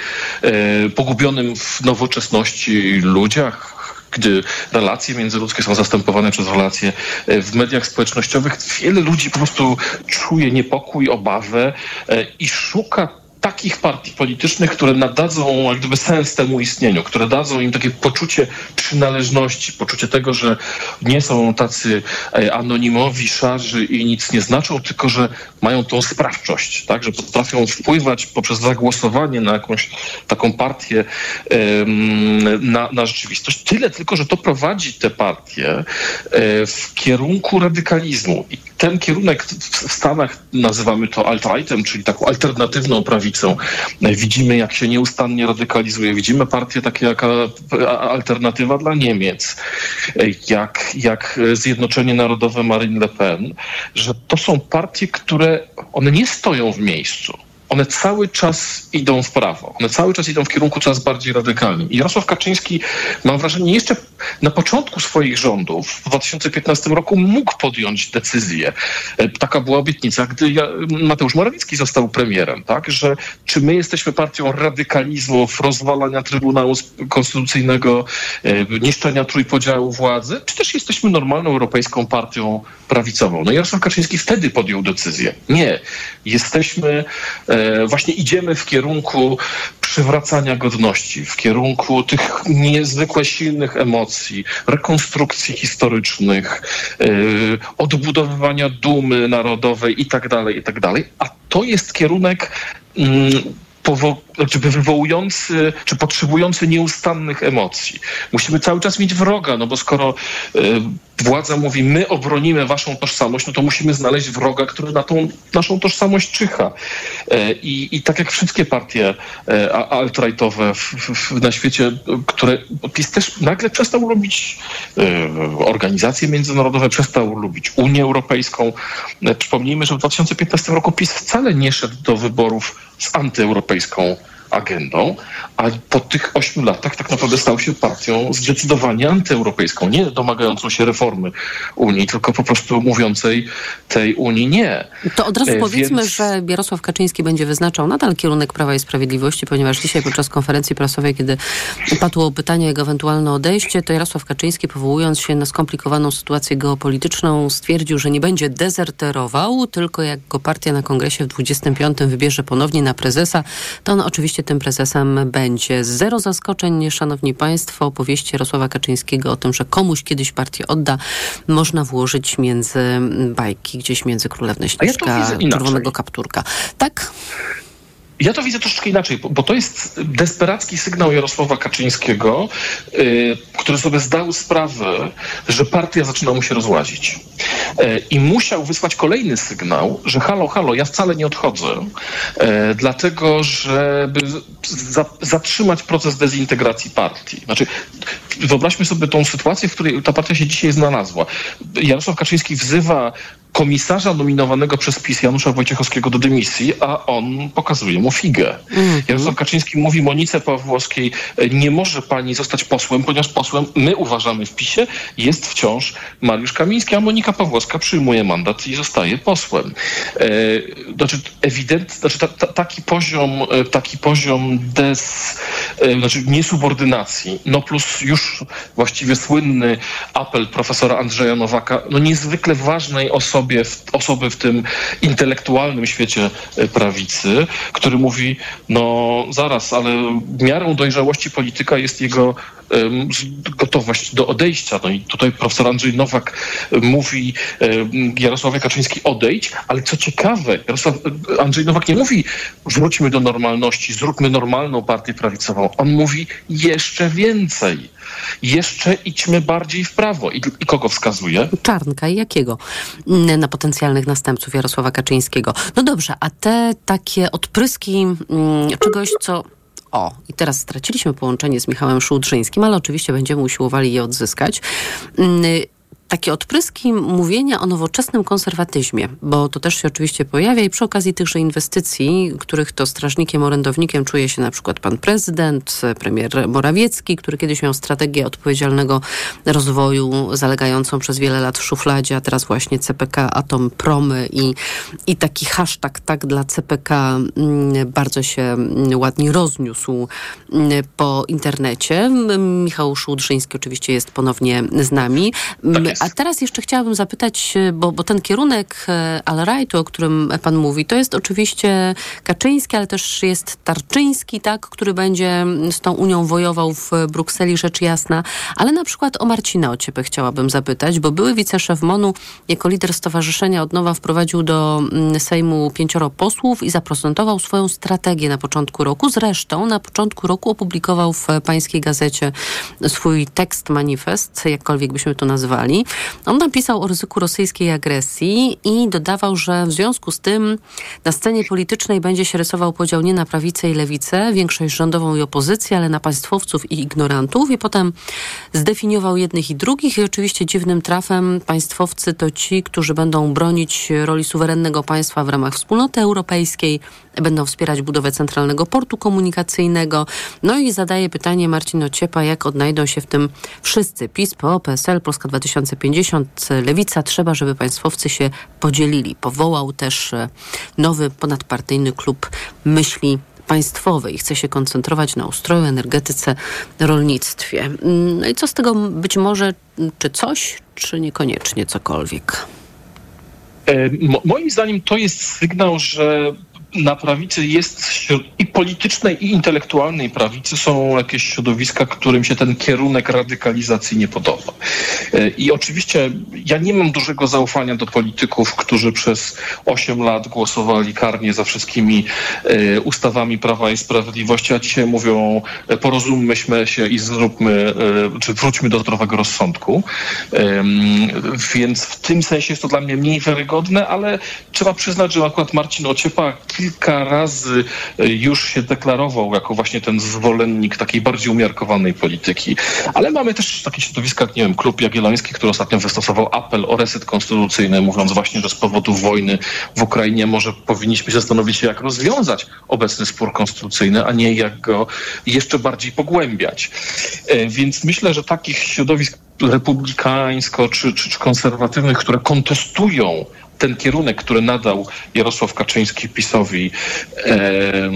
pogubionym w nowoczesności ludziach, gdy relacje międzyludzkie są zastępowane przez relacje e, w mediach społecznościowych, wiele ludzi po prostu czuje niepokój, obawę e, i szuka takich partii politycznych, które nadadzą jak gdyby sens temu istnieniu, które dadzą im takie poczucie przynależności, poczucie tego, że nie są tacy e, anonimowi, szarzy i nic nie znaczą, tylko że mają tą sprawczość, tak, że potrafią wpływać poprzez zagłosowanie na jakąś taką partię na, na rzeczywistość. Tyle tylko, że to prowadzi te partie e, w kierunku radykalizmu. Ten kierunek w Stanach nazywamy to alt-rightem, czyli taką alternatywną prawicą. Widzimy, jak się nieustannie radykalizuje. Widzimy partie takie jak alternatywa dla Niemiec, jak, jak Zjednoczenie Narodowe Marine Le Pen, że to są partie, które one nie stoją w miejscu one cały czas idą w prawo. One cały czas idą w kierunku coraz bardziej radykalnym. I Jarosław Kaczyński, mam wrażenie, jeszcze na początku swoich rządów w 2015 roku mógł podjąć decyzję. E, taka była obietnica, gdy Mateusz Morawiecki został premierem, tak? że czy my jesteśmy partią radykalizmów, rozwalania Trybunału Konstytucyjnego, e, niszczenia trójpodziału władzy, czy też jesteśmy normalną europejską partią prawicową. No Jarosław Kaczyński wtedy podjął decyzję. Nie. Jesteśmy e, właśnie idziemy w kierunku przywracania godności, w kierunku tych niezwykle silnych emocji, rekonstrukcji historycznych, e, odbudowywania dumy narodowej itd., tak itd. Tak a to jest kierunek mm, powo- znaczy wywołujący, czy potrzebujący nieustannych emocji. Musimy cały czas mieć wroga, no bo skoro y, władza mówi, my obronimy waszą tożsamość, no to musimy znaleźć wroga, który na tą naszą tożsamość czyha. Y, I, tak jak wszystkie partie y, alt-rightowe na świecie, które PiS też nagle przestał lubić organizacje międzynarodowe, przestał lubić Unię Europejską. Przypomnijmy, że w 2015 roku PiS wcale nie szedł do wyborów z antyeuropejską agendą, a po tych ośmiu latach tak naprawdę stał się partią zdecydowanie antyeuropejską, nie domagającą się reformy Unii, tylko po prostu mówiącej tej Unii nie. To od razu e, powiedzmy, że Jarosław Kaczyński będzie wyznaczał nadal kierunek Prawa i Sprawiedliwości, ponieważ dzisiaj podczas konferencji prasowej, kiedy padło pytanie o jego ewentualne odejście, to Jarosław Kaczyński powołując się na skomplikowaną sytuację geopolityczną stwierdził, że nie będzie dezerterował, tylko jak go partia na kongresie w 25 wybierze ponownie na prezesa, to on oczywiście tym prezesem będzie. Zero zaskoczeń, szanowni państwo, opowieści Jarosława Kaczyńskiego o tym, że komuś kiedyś partię odda, można włożyć między bajki, gdzieś między Królewne Śnieżka, ja Czerwonego Kapturka. Tak? Ja to widzę troszeczkę inaczej, bo to jest desperacki sygnał Jarosława Kaczyńskiego, yy, który sobie zdał sprawę, że partia zaczyna mu się rozłazić. Yy, I musiał wysłać kolejny sygnał, że halo, halo, ja wcale nie odchodzę, yy, dlatego żeby za, zatrzymać proces dezintegracji partii. Znaczy, wyobraźmy sobie tą sytuację, w której ta partia się dzisiaj znalazła. Jarosław Kaczyński wzywa komisarza nominowanego przez PiS Janusza Wojciechowskiego do dymisji, a on pokazuje mu figę. Mm. Jarosław Kaczyński mówi Monice Pawłowskiej, nie może pani zostać posłem, ponieważ posłem, my uważamy w PiSie, jest wciąż Mariusz Kamiński, a Monika Pawłowska przyjmuje mandat i zostaje posłem. E, znaczy, ewidentnie, znaczy ta, ta, taki poziom, e, taki poziom des, e, znaczy niesubordynacji, no plus już właściwie słynny apel profesora Andrzeja Nowaka, no niezwykle ważnej osoby, osoby w tym intelektualnym świecie e, prawicy, który mówi, no zaraz, ale miarą dojrzałości polityka jest jego gotowość do odejścia. No i tutaj profesor Andrzej Nowak mówi Jarosławie Kaczyński odejdź, ale co ciekawe, Jarosław, Andrzej Nowak nie mówi wróćmy do normalności, zróbmy normalną partię prawicową. On mówi jeszcze więcej. Jeszcze idźmy bardziej w prawo. I, i kogo wskazuje? Czarnka i jakiego? Mm, na potencjalnych następców Jarosława Kaczyńskiego. No dobrze, a te takie odpryski mm, czegoś, co O, i teraz straciliśmy połączenie z Michałem Szułdrzyńskim, ale oczywiście będziemy usiłowali je odzyskać. Takie odpryski mówienia o nowoczesnym konserwatyzmie, bo to też się oczywiście pojawia i przy okazji tychże inwestycji, których to strażnikiem, orędownikiem czuje się na przykład pan prezydent, premier Morawiecki, który kiedyś miał strategię odpowiedzialnego rozwoju zalegającą przez wiele lat w szufladzie, a teraz właśnie CPK, Atom, Promy i, i taki hashtag tak dla CPK mm, bardzo się mm, ładnie rozniósł mm, po internecie. Michał Szułdrzyński oczywiście jest ponownie z nami. A teraz jeszcze chciałabym zapytać, e, bo, bo ten kierunek e, Alrightu, o którym pan mówi, to jest oczywiście Kaczyński, ale też jest Tarczyński, tak, który będzie z tą Unią wojował w Brukseli, rzecz jasna. Ale na przykład o Marcina Ociepę chciałabym zapytać, bo były wiceszef MONU jako lider Stowarzyszenia od nowa wprowadził do mm, Sejmu pięcioro posłów i zaprezentował swoją strategię na początku roku. Zresztą na początku roku opublikował w pańskiej gazecie swój tekst, manifest, jakkolwiek byśmy to nazwali. On napisał o ryzyku rosyjskiej agresji i dodawał, że w związku z tym na scenie politycznej będzie się rysował podział nie na prawicę i lewicę, większość rządową i opozycję, ale na państwowców i ignorantów. I potem zdefiniował jednych i drugich. I oczywiście dziwnym trafem państwowcy to ci, którzy będą bronić roli suwerennego państwa w ramach wspólnoty europejskiej, będą wspierać budowę centralnego portu komunikacyjnego. No i zadaje pytanie Marcin Ociepa, jak odnajdą się w tym wszyscy. PiS, PO, PSL, Polska 2050, Lewica. Trzeba, żeby państwowcy się podzielili. Powołał też e, nowy ponadpartyjny klub myśli państwowej. Chce się koncentrować na ustroju, energetyce, rolnictwie. Mm, no i co z tego być może, czy coś, czy niekoniecznie cokolwiek? E, moim zdaniem to jest sygnał, że na prawicy jest i politycznej, i intelektualnej prawicy są jakieś środowiska, którym się ten kierunek radykalizacji nie podoba. E, I oczywiście ja nie mam dużego zaufania do polityków, którzy przez 8 lat głosowali karnie za wszystkimi e, ustawami Prawa i Sprawiedliwości, a dzisiaj mówią e, porozummy się i zróbmy, czy wróćmy do zdrowego rozsądku. Więc w tym sensie jest to dla mnie mniej wiarygodne, ale trzeba przyznać, że akurat Marcin Ociepa kilka razy e, już się deklarował jako właśnie ten zwolennik takiej bardziej umiarkowanej polityki. Ale mamy też takie środowiska nie wiem, Klub Jagielloński, który ostatnio wystosował apel o reset konstytucyjny, mówiąc właśnie, że z powodu wojny w Ukrainie może powinniśmy zastanowić się, jak rozwiązać obecny spór konstytucyjny, a nie jak go jeszcze bardziej pogłębiać. E, więc myślę, że takich środowisk republikańsko czy, czy konserwatywnych, które kontestują ten kierunek, który nadał Jarosław Kaczyński PiSowi, e, e,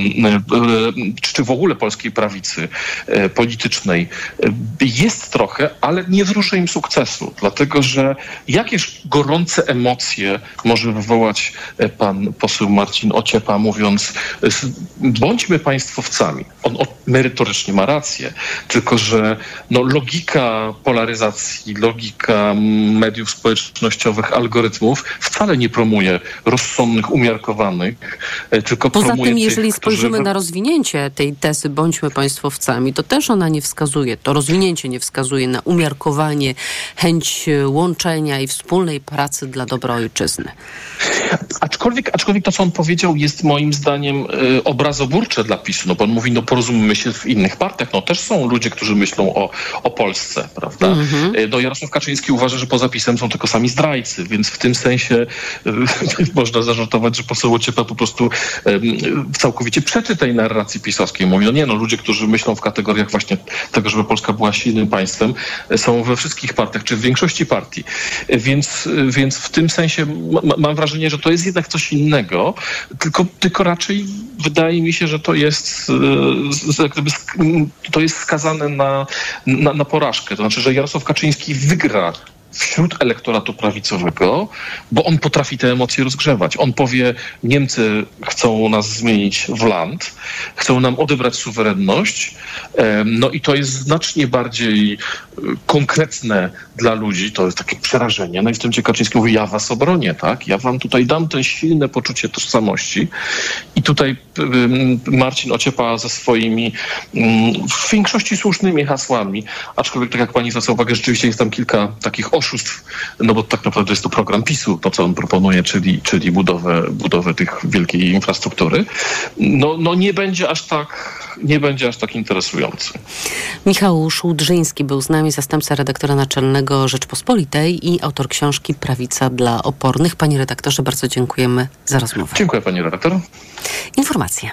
czy w ogóle polskiej prawicy e, politycznej, jest trochę, ale nie wróży im sukcesu, dlatego że jakież gorące emocje może wywołać pan poseł Marcin Ociepa, mówiąc bądźmy państwowcami. On, merytorycznie ma rację, tylko że no, logika polaryzacji, logika mediów społecznościowych, algorytmów wcale nie promuje rozsądnych, umiarkowanych, e, tylko Poza promuje tym, tych, jeżeli spojrzymy którzy... na rozwinięcie tej tezy bądźmy państwowcami, to też ona nie wskazuje, to rozwinięcie nie wskazuje na umiarkowanie, chęć e, łączenia i wspólnej pracy dla dobra ojczyzny. Aczkolwiek, aczkolwiek to, co on powiedział, jest moim zdaniem y, obrazoburcze dla PiSu, no bo on mówi, no porozumiemy się w innych partiach, no też są ludzie, którzy myślą o, o Polsce, prawda? Mm-hmm. No Jarosław Kaczyński uważa, że poza PiSem są tylko sami zdrajcy, więc w tym sensie można zażartować, że poseł Ociepa po prostu całkowicie przeczy tej narracji pisowskiej. Mówi, no nie, no ludzie, którzy myślą w kategoriach właśnie tego, żeby Polska była silnym państwem, są we wszystkich partiach, czy w większości partii. Więc, więc w tym sensie mam wrażenie, że to jest jednak coś innego, tylko, tylko raczej wydaje mi się, że to jest, to jest skazane na, na, na porażkę. To znaczy, że Jarosław Kaczyński wygra wśród elektoratu prawicowego, bo on potrafi te emocje rozgrzewać. On powie, Niemcy chcą nas zmienić w land, chcą nam odebrać suwerenność, no i to jest znacznie bardziej e, konkretne dla ludzi, to jest takie przerażenie. No i w tym Kaczyński mówi, ja was obronię, tak? Ja wam tutaj dam to silne poczucie tożsamości. Tutaj Marcin Ociepa ze swoimi w większości słusznymi hasłami, aczkolwiek tak jak pani zwraca uwagę, rzeczywiście jest tam kilka takich oszustw, no bo tak naprawdę jest to program PiSu, to co on proponuje, czyli, czyli budowę, budowę tych wielkiej infrastruktury, no, no nie będzie aż tak nie będzie aż tak interesujący. Michał Szułdrzyński był z nami, zastępca redaktora naczelnego Rzeczpospolitej i autor książki Prawica dla opornych. Panie redaktorze, bardzo dziękujemy za rozmowę. Dziękuję pani redaktor. Informacje.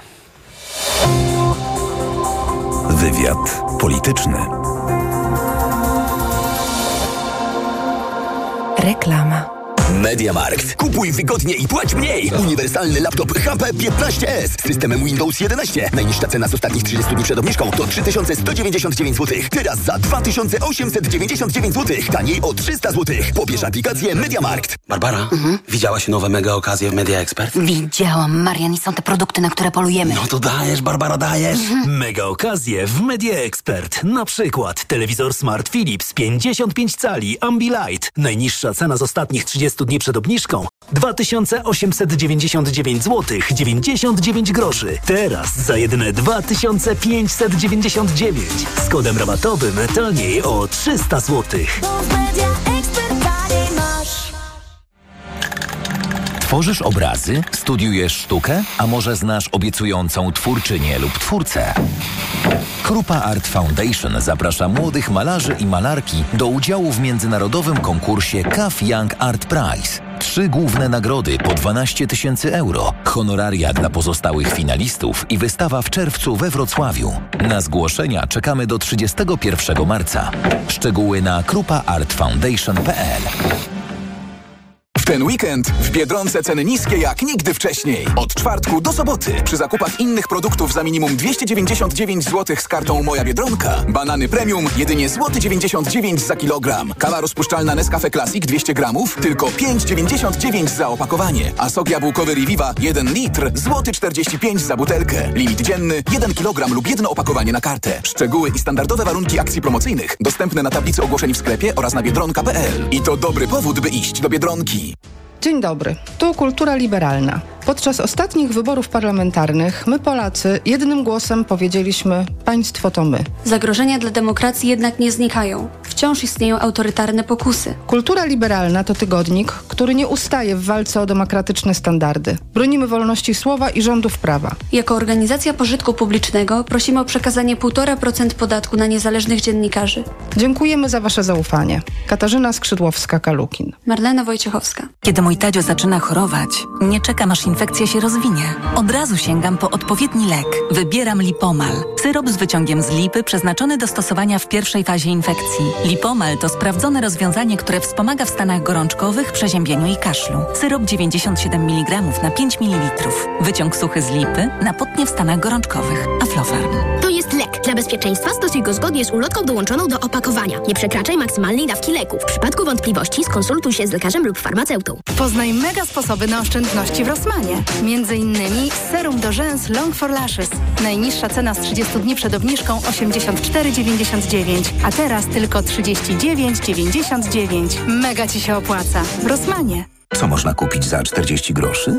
Wywiad polityczny. Reklama. Mediamarkt. Kupuj wygodnie i płać mniej. Uniwersalny laptop HP 15S z systemem Windows 11. Najniższa cena z ostatnich 30 dni przed obniżką to 3199 zł. Teraz za 2899 zł. Taniej o 300 zł. Pobierz aplikację Mediamarkt. Barbara, mhm. widziałaś nowe mega okazje w Media Expert? Widziałam, Marian, i są te produkty, na które polujemy. No to dajesz, Barbara, dajesz. Mhm. Mega okazje w Media Expert. Na przykład telewizor Smart Philips 55 cali Ambilight. Najniższa cena z ostatnich 30 dni przed obniżką 2899 zł 99 groszy. Teraz za jedyne 2599 z kodem rabatowym taniej o 300 zł. Tworzysz obrazy? Studiujesz sztukę? A może znasz obiecującą twórczynię lub twórcę? Krupa Art Foundation zaprasza młodych malarzy i malarki do udziału w międzynarodowym konkursie CAF Young Art Prize. Trzy główne nagrody po 12 tysięcy euro, honoraria dla pozostałych finalistów i wystawa w czerwcu we Wrocławiu. Na zgłoszenia czekamy do 31 marca. Szczegóły na krupaartfoundation.pl ten weekend w Biedronce ceny niskie jak nigdy wcześniej. Od czwartku do soboty przy zakupach innych produktów za minimum 299 zł z kartą Moja Biedronka. Banany premium jedynie złoty 99 za kilogram. Kawa rozpuszczalna Nescafe Classic 200 gramów tylko 5,99 za opakowanie. A sok jabłkowy Reviva 1 litr złoty 45 za butelkę. Limit dzienny 1 kg lub jedno opakowanie na kartę. Szczegóły i standardowe warunki akcji promocyjnych dostępne na tablicy ogłoszeń w sklepie oraz na biedronka.pl. I to dobry powód, by iść do Biedronki. Dzień dobry, tu Kultura Liberalna. Podczas ostatnich wyborów parlamentarnych my Polacy jednym głosem powiedzieliśmy państwo to my. Zagrożenia dla demokracji jednak nie znikają. Wciąż istnieją autorytarne pokusy. Kultura Liberalna to tygodnik, który nie ustaje w walce o demokratyczne standardy. Bronimy wolności słowa i rządów prawa. Jako organizacja pożytku publicznego prosimy o przekazanie 1,5% podatku na niezależnych dziennikarzy. Dziękujemy za Wasze zaufanie. Katarzyna Skrzydłowska-Kalukin. Marlena Wojciechowska. Kiedy mój Tadzio zaczyna chorować, nie czekam aż infekcja się rozwinie. Od razu sięgam po odpowiedni lek. Wybieram Lipomal. Syrop z wyciągiem z lipy przeznaczony do stosowania w pierwszej fazie infekcji. Lipomal to sprawdzone rozwiązanie, które wspomaga w stanach gorączkowych, przeziębieniu i kaszlu. Syrop 97 mg na 5 ml. Wyciąg suchy z lipy na potnie w stanach gorączkowych. Aflofarm. To jest lek. Dla bezpieczeństwa stosuj go zgodnie z ulotką dołączoną do opakowania. Nie przekraczaj maksymalnej dawki leku. W przypadku wątpliwości skonsultuj się z lekarzem lub farmaceutą. Poznaj mega sposoby na oszczędności w Między innymi serum do rzęs Long for Lashes. Najniższa cena z 30 dni przed obniżką 84,99, a teraz tylko 39,99. Mega Ci się opłaca. W Rossmanie. Co można kupić za 40 groszy?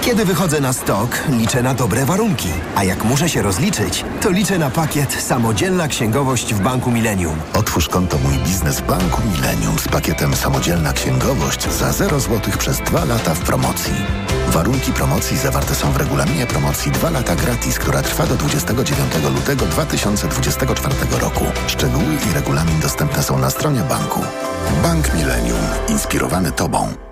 Kiedy wychodzę na stok, liczę na dobre warunki. A jak muszę się rozliczyć, to liczę na pakiet Samodzielna Księgowość w Banku Millennium. Otwórz konto Mój Biznes w Banku Millennium z pakietem Samodzielna Księgowość za 0 zł przez 2 lata w promocji. Warunki promocji zawarte są w regulaminie promocji 2 lata gratis, która trwa do 29 lutego 2024 roku. Szczegóły i regulamin dostępne są na stronie banku. Bank Millennium. Inspirowany Tobą.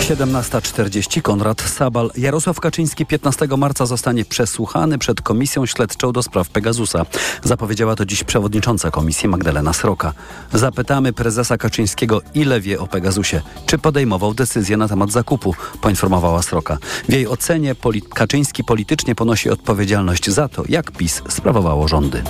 17.40 Konrad Sabal. Jarosław Kaczyński 15 marca zostanie przesłuchany przed Komisją Śledczą do spraw Pegasusa. Zapowiedziała to dziś przewodnicząca komisji Magdalena Sroka. Zapytamy prezesa Kaczyńskiego, ile wie o Pegasusie. Czy podejmował decyzję na temat zakupu, poinformowała Sroka. W jej ocenie Kaczyński politycznie ponosi odpowiedzialność za to, jak PiS sprawowało rządy.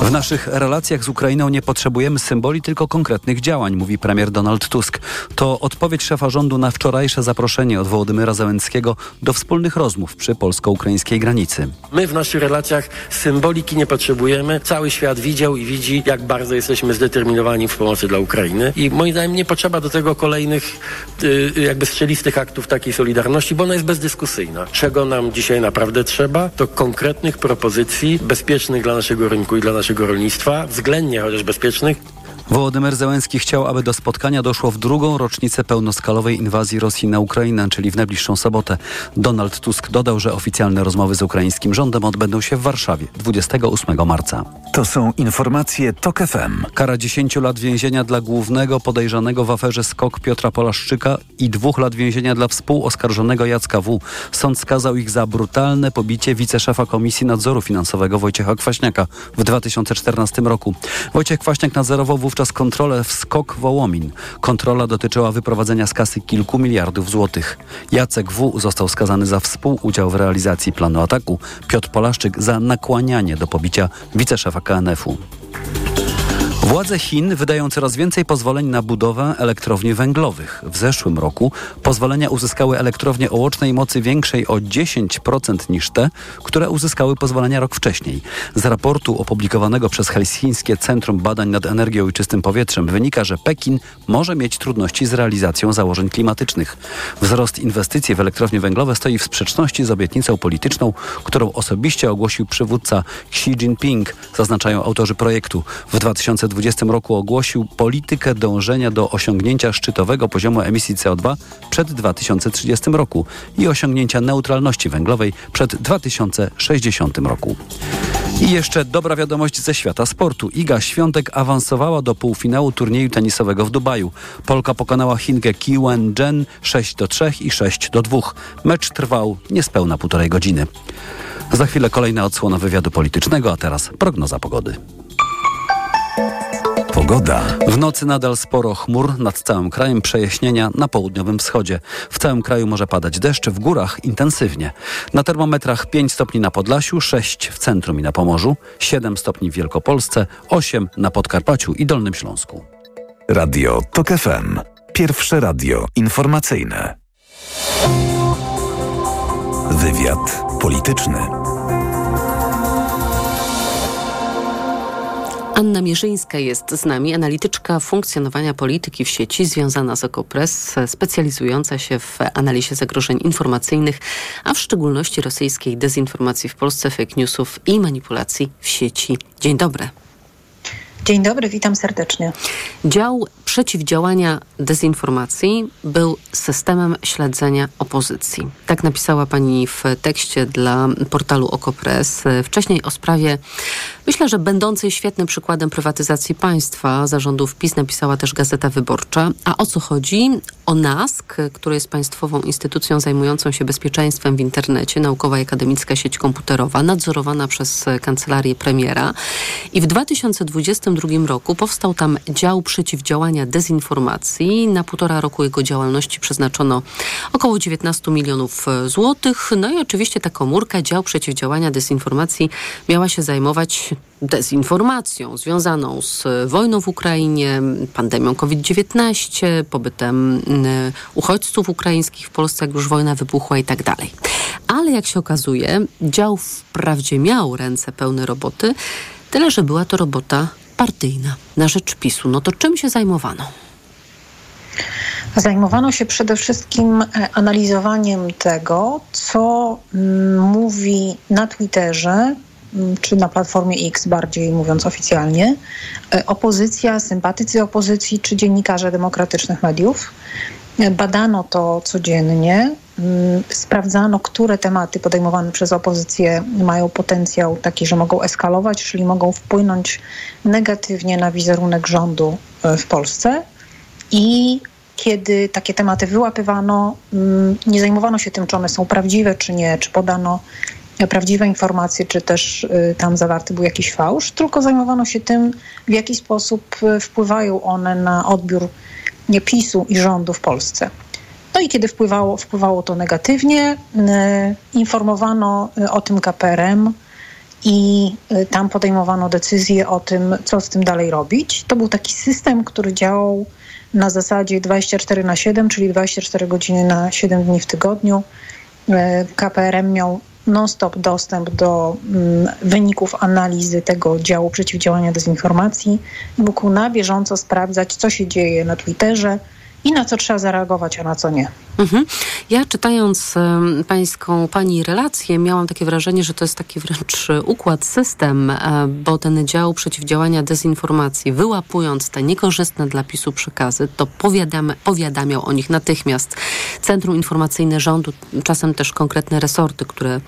W naszych relacjach z Ukrainą nie potrzebujemy symboli, tylko konkretnych działań, mówi premier Donald Tusk. To odpowiedź szefa rządu na wczorajsze zaproszenie od Wołodymyra Załęckiego do wspólnych rozmów przy polsko-ukraińskiej granicy. My w naszych relacjach symboliki nie potrzebujemy. Cały świat widział i widzi, jak bardzo jesteśmy zdeterminowani w pomocy dla Ukrainy. I moim zdaniem nie potrzeba do tego kolejnych y, jakby strzelistych aktów takiej solidarności, bo ona jest bezdyskusyjna. Czego nam dzisiaj naprawdę trzeba, to konkretnych propozycji bezpiecznych dla naszego rynku i dla naszego naszego rolnictwa, względnie chociaż bezpiecznych. Wołodymyr Zełenski chciał, aby do spotkania doszło w drugą rocznicę pełnoskalowej inwazji Rosji na Ukrainę, czyli w najbliższą sobotę. Donald Tusk dodał, że oficjalne rozmowy z ukraińskim rządem odbędą się w Warszawie 28 marca. To są informacje TOK FM. Kara 10 lat więzienia dla głównego podejrzanego w aferze skok Piotra Polaszczyka i dwóch lat więzienia dla współoskarżonego Jacka W. Sąd skazał ich za brutalne pobicie wiceszefa Komisji Nadzoru Finansowego Wojciecha Kwaśniaka w 2014 roku. Wojciech Kwaśniak nadzorował wówczas kontrolę w skok Wołomin. Kontrola dotyczyła wyprowadzenia z kasy kilku miliardów złotych. Jacek W. został skazany za współudział w realizacji planu ataku. Piotr Polaszczyk za nakłanianie do pobicia wiceszefa KNF-u. Władze Chin wydają coraz więcej pozwoleń na budowę elektrowni węglowych. W zeszłym roku pozwolenia uzyskały elektrownie o łącznej mocy większej o 10% niż te, które uzyskały pozwolenia rok wcześniej. Z raportu opublikowanego przez Helsińskie Centrum Badań nad Energią i Czystym Powietrzem wynika, że Pekin może mieć trudności z realizacją założeń klimatycznych. Wzrost inwestycji w elektrownie węglowe stoi w sprzeczności z obietnicą polityczną, którą osobiście ogłosił przywódca Xi Jinping, zaznaczają autorzy projektu. W 2020 2020 roku ogłosił politykę dążenia do osiągnięcia szczytowego poziomu emisji CO2 przed 2030 roku i osiągnięcia neutralności węglowej przed 2060 roku. I jeszcze dobra wiadomość ze świata sportu. Iga Świątek awansowała do półfinału turnieju tenisowego w Dubaju. Polka pokonała Chinkę Kiwen Jen 6 do 3 i 6 do 2. Mecz trwał niespełna półtorej godziny. Za chwilę kolejna odsłona wywiadu politycznego, a teraz prognoza pogody. Pogoda. W nocy nadal sporo chmur nad całym krajem, przejaśnienia na południowym wschodzie. W całym kraju może padać deszcz, w górach intensywnie. Na termometrach 5 stopni na Podlasiu, 6 w centrum i na Pomorzu, 7 stopni w Wielkopolsce, 8 na Podkarpaciu i Dolnym Śląsku. Radio TOK FM. Pierwsze radio informacyjne. Wywiad polityczny. Anna Mierzyńska jest z nami, analityczka funkcjonowania polityki w sieci związana z Okopres, specjalizująca się w analizie zagrożeń informacyjnych, a w szczególności rosyjskiej dezinformacji w Polsce, fake newsów i manipulacji w sieci. Dzień dobry. Dzień dobry, witam serdecznie. Dział przeciwdziałania dezinformacji był systemem śledzenia opozycji. Tak napisała pani w tekście dla portalu Okopres. Wcześniej o sprawie, myślę, że będącej świetnym przykładem prywatyzacji państwa, zarządów PiS napisała też Gazeta Wyborcza. A o co chodzi? O NASK, który jest państwową instytucją zajmującą się bezpieczeństwem w internecie, naukowa i akademicka sieć komputerowa, nadzorowana przez kancelarię premiera. I w 2022 roku powstał tam dział przeciwdziałania dezinformacji. Na półtora roku jego działalności przeznaczono około 19 milionów złotych. No i oczywiście ta komórka, dział przeciwdziałania dezinformacji miała się zajmować dezinformacją związaną z wojną w Ukrainie, pandemią COVID-19, pobytem uchodźców ukraińskich w Polsce, jak już wojna wybuchła i tak dalej. Ale jak się okazuje, dział wprawdzie miał ręce pełne roboty, tyle że była to robota partyjna na rzecz PiSu. No to czym się zajmowano? Zajmowano się przede wszystkim e, analizowaniem tego, co mm, mówi na Twitterze mm, czy na Platformie X, bardziej mówiąc oficjalnie, e, opozycja, sympatycy opozycji czy dziennikarze demokratycznych mediów. E, badano to codziennie, mm, sprawdzano, które tematy podejmowane przez opozycję mają potencjał taki, że mogą eskalować, czyli mogą wpłynąć negatywnie na wizerunek rządu w Polsce. I kiedy takie tematy wyłapywano, mm, nie zajmowano się tym, czy one są prawdziwe, czy nie, czy podano prawdziwe informacje, czy też y, tam zawarty był jakiś fałsz, tylko zajmowano się tym, w jaki sposób y, wpływają one na odbiór PiSu i rządu w Polsce. No i kiedy wpływało, wpływało to negatywnie, informowano o tym KPRM i tam podejmowano decyzje o tym, co z tym dalej robić. To był taki system, który działał na zasadzie 24 na 7, czyli 24 godziny na 7 dni w tygodniu. KPRM miał non-stop dostęp do mm, wyników analizy tego działu przeciwdziałania dezinformacji i mógł na bieżąco sprawdzać, co się dzieje na Twitterze i na co trzeba zareagować, a na co nie. Mhm. Ja czytając pańską, pani relację, miałam takie wrażenie, że to jest taki wręcz układ, system, y, bo ten dział przeciwdziałania dezinformacji, wyłapując te niekorzystne dla PiSu przekazy, to powiadam, powiadamiał o nich natychmiast Centrum Informacyjne Rządu, czasem też konkretne resorty, które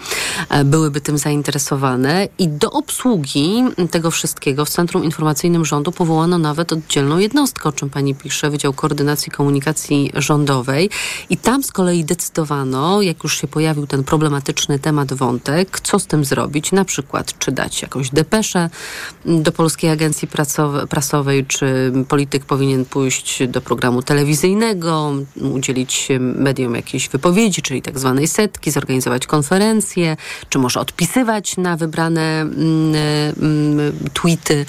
y, byłyby tym zainteresowane i do obsługi tego wszystkiego w Centrum Informacyjnym Rządu powołano nawet oddzielną jednostkę, o czym pani pisze, Wydział Koordynacji Komunikacji Rządowej i i tam z kolei decydowano, jak już się pojawił ten problematyczny temat, wątek, co z tym zrobić. Na przykład, czy dać jakąś depeszę do Polskiej Agencji Prasowej, czy polityk powinien pójść do programu telewizyjnego, udzielić mediom jakiejś wypowiedzi, czyli tak zwanej setki, zorganizować konferencję, czy może odpisywać na wybrane mm, mm, tweety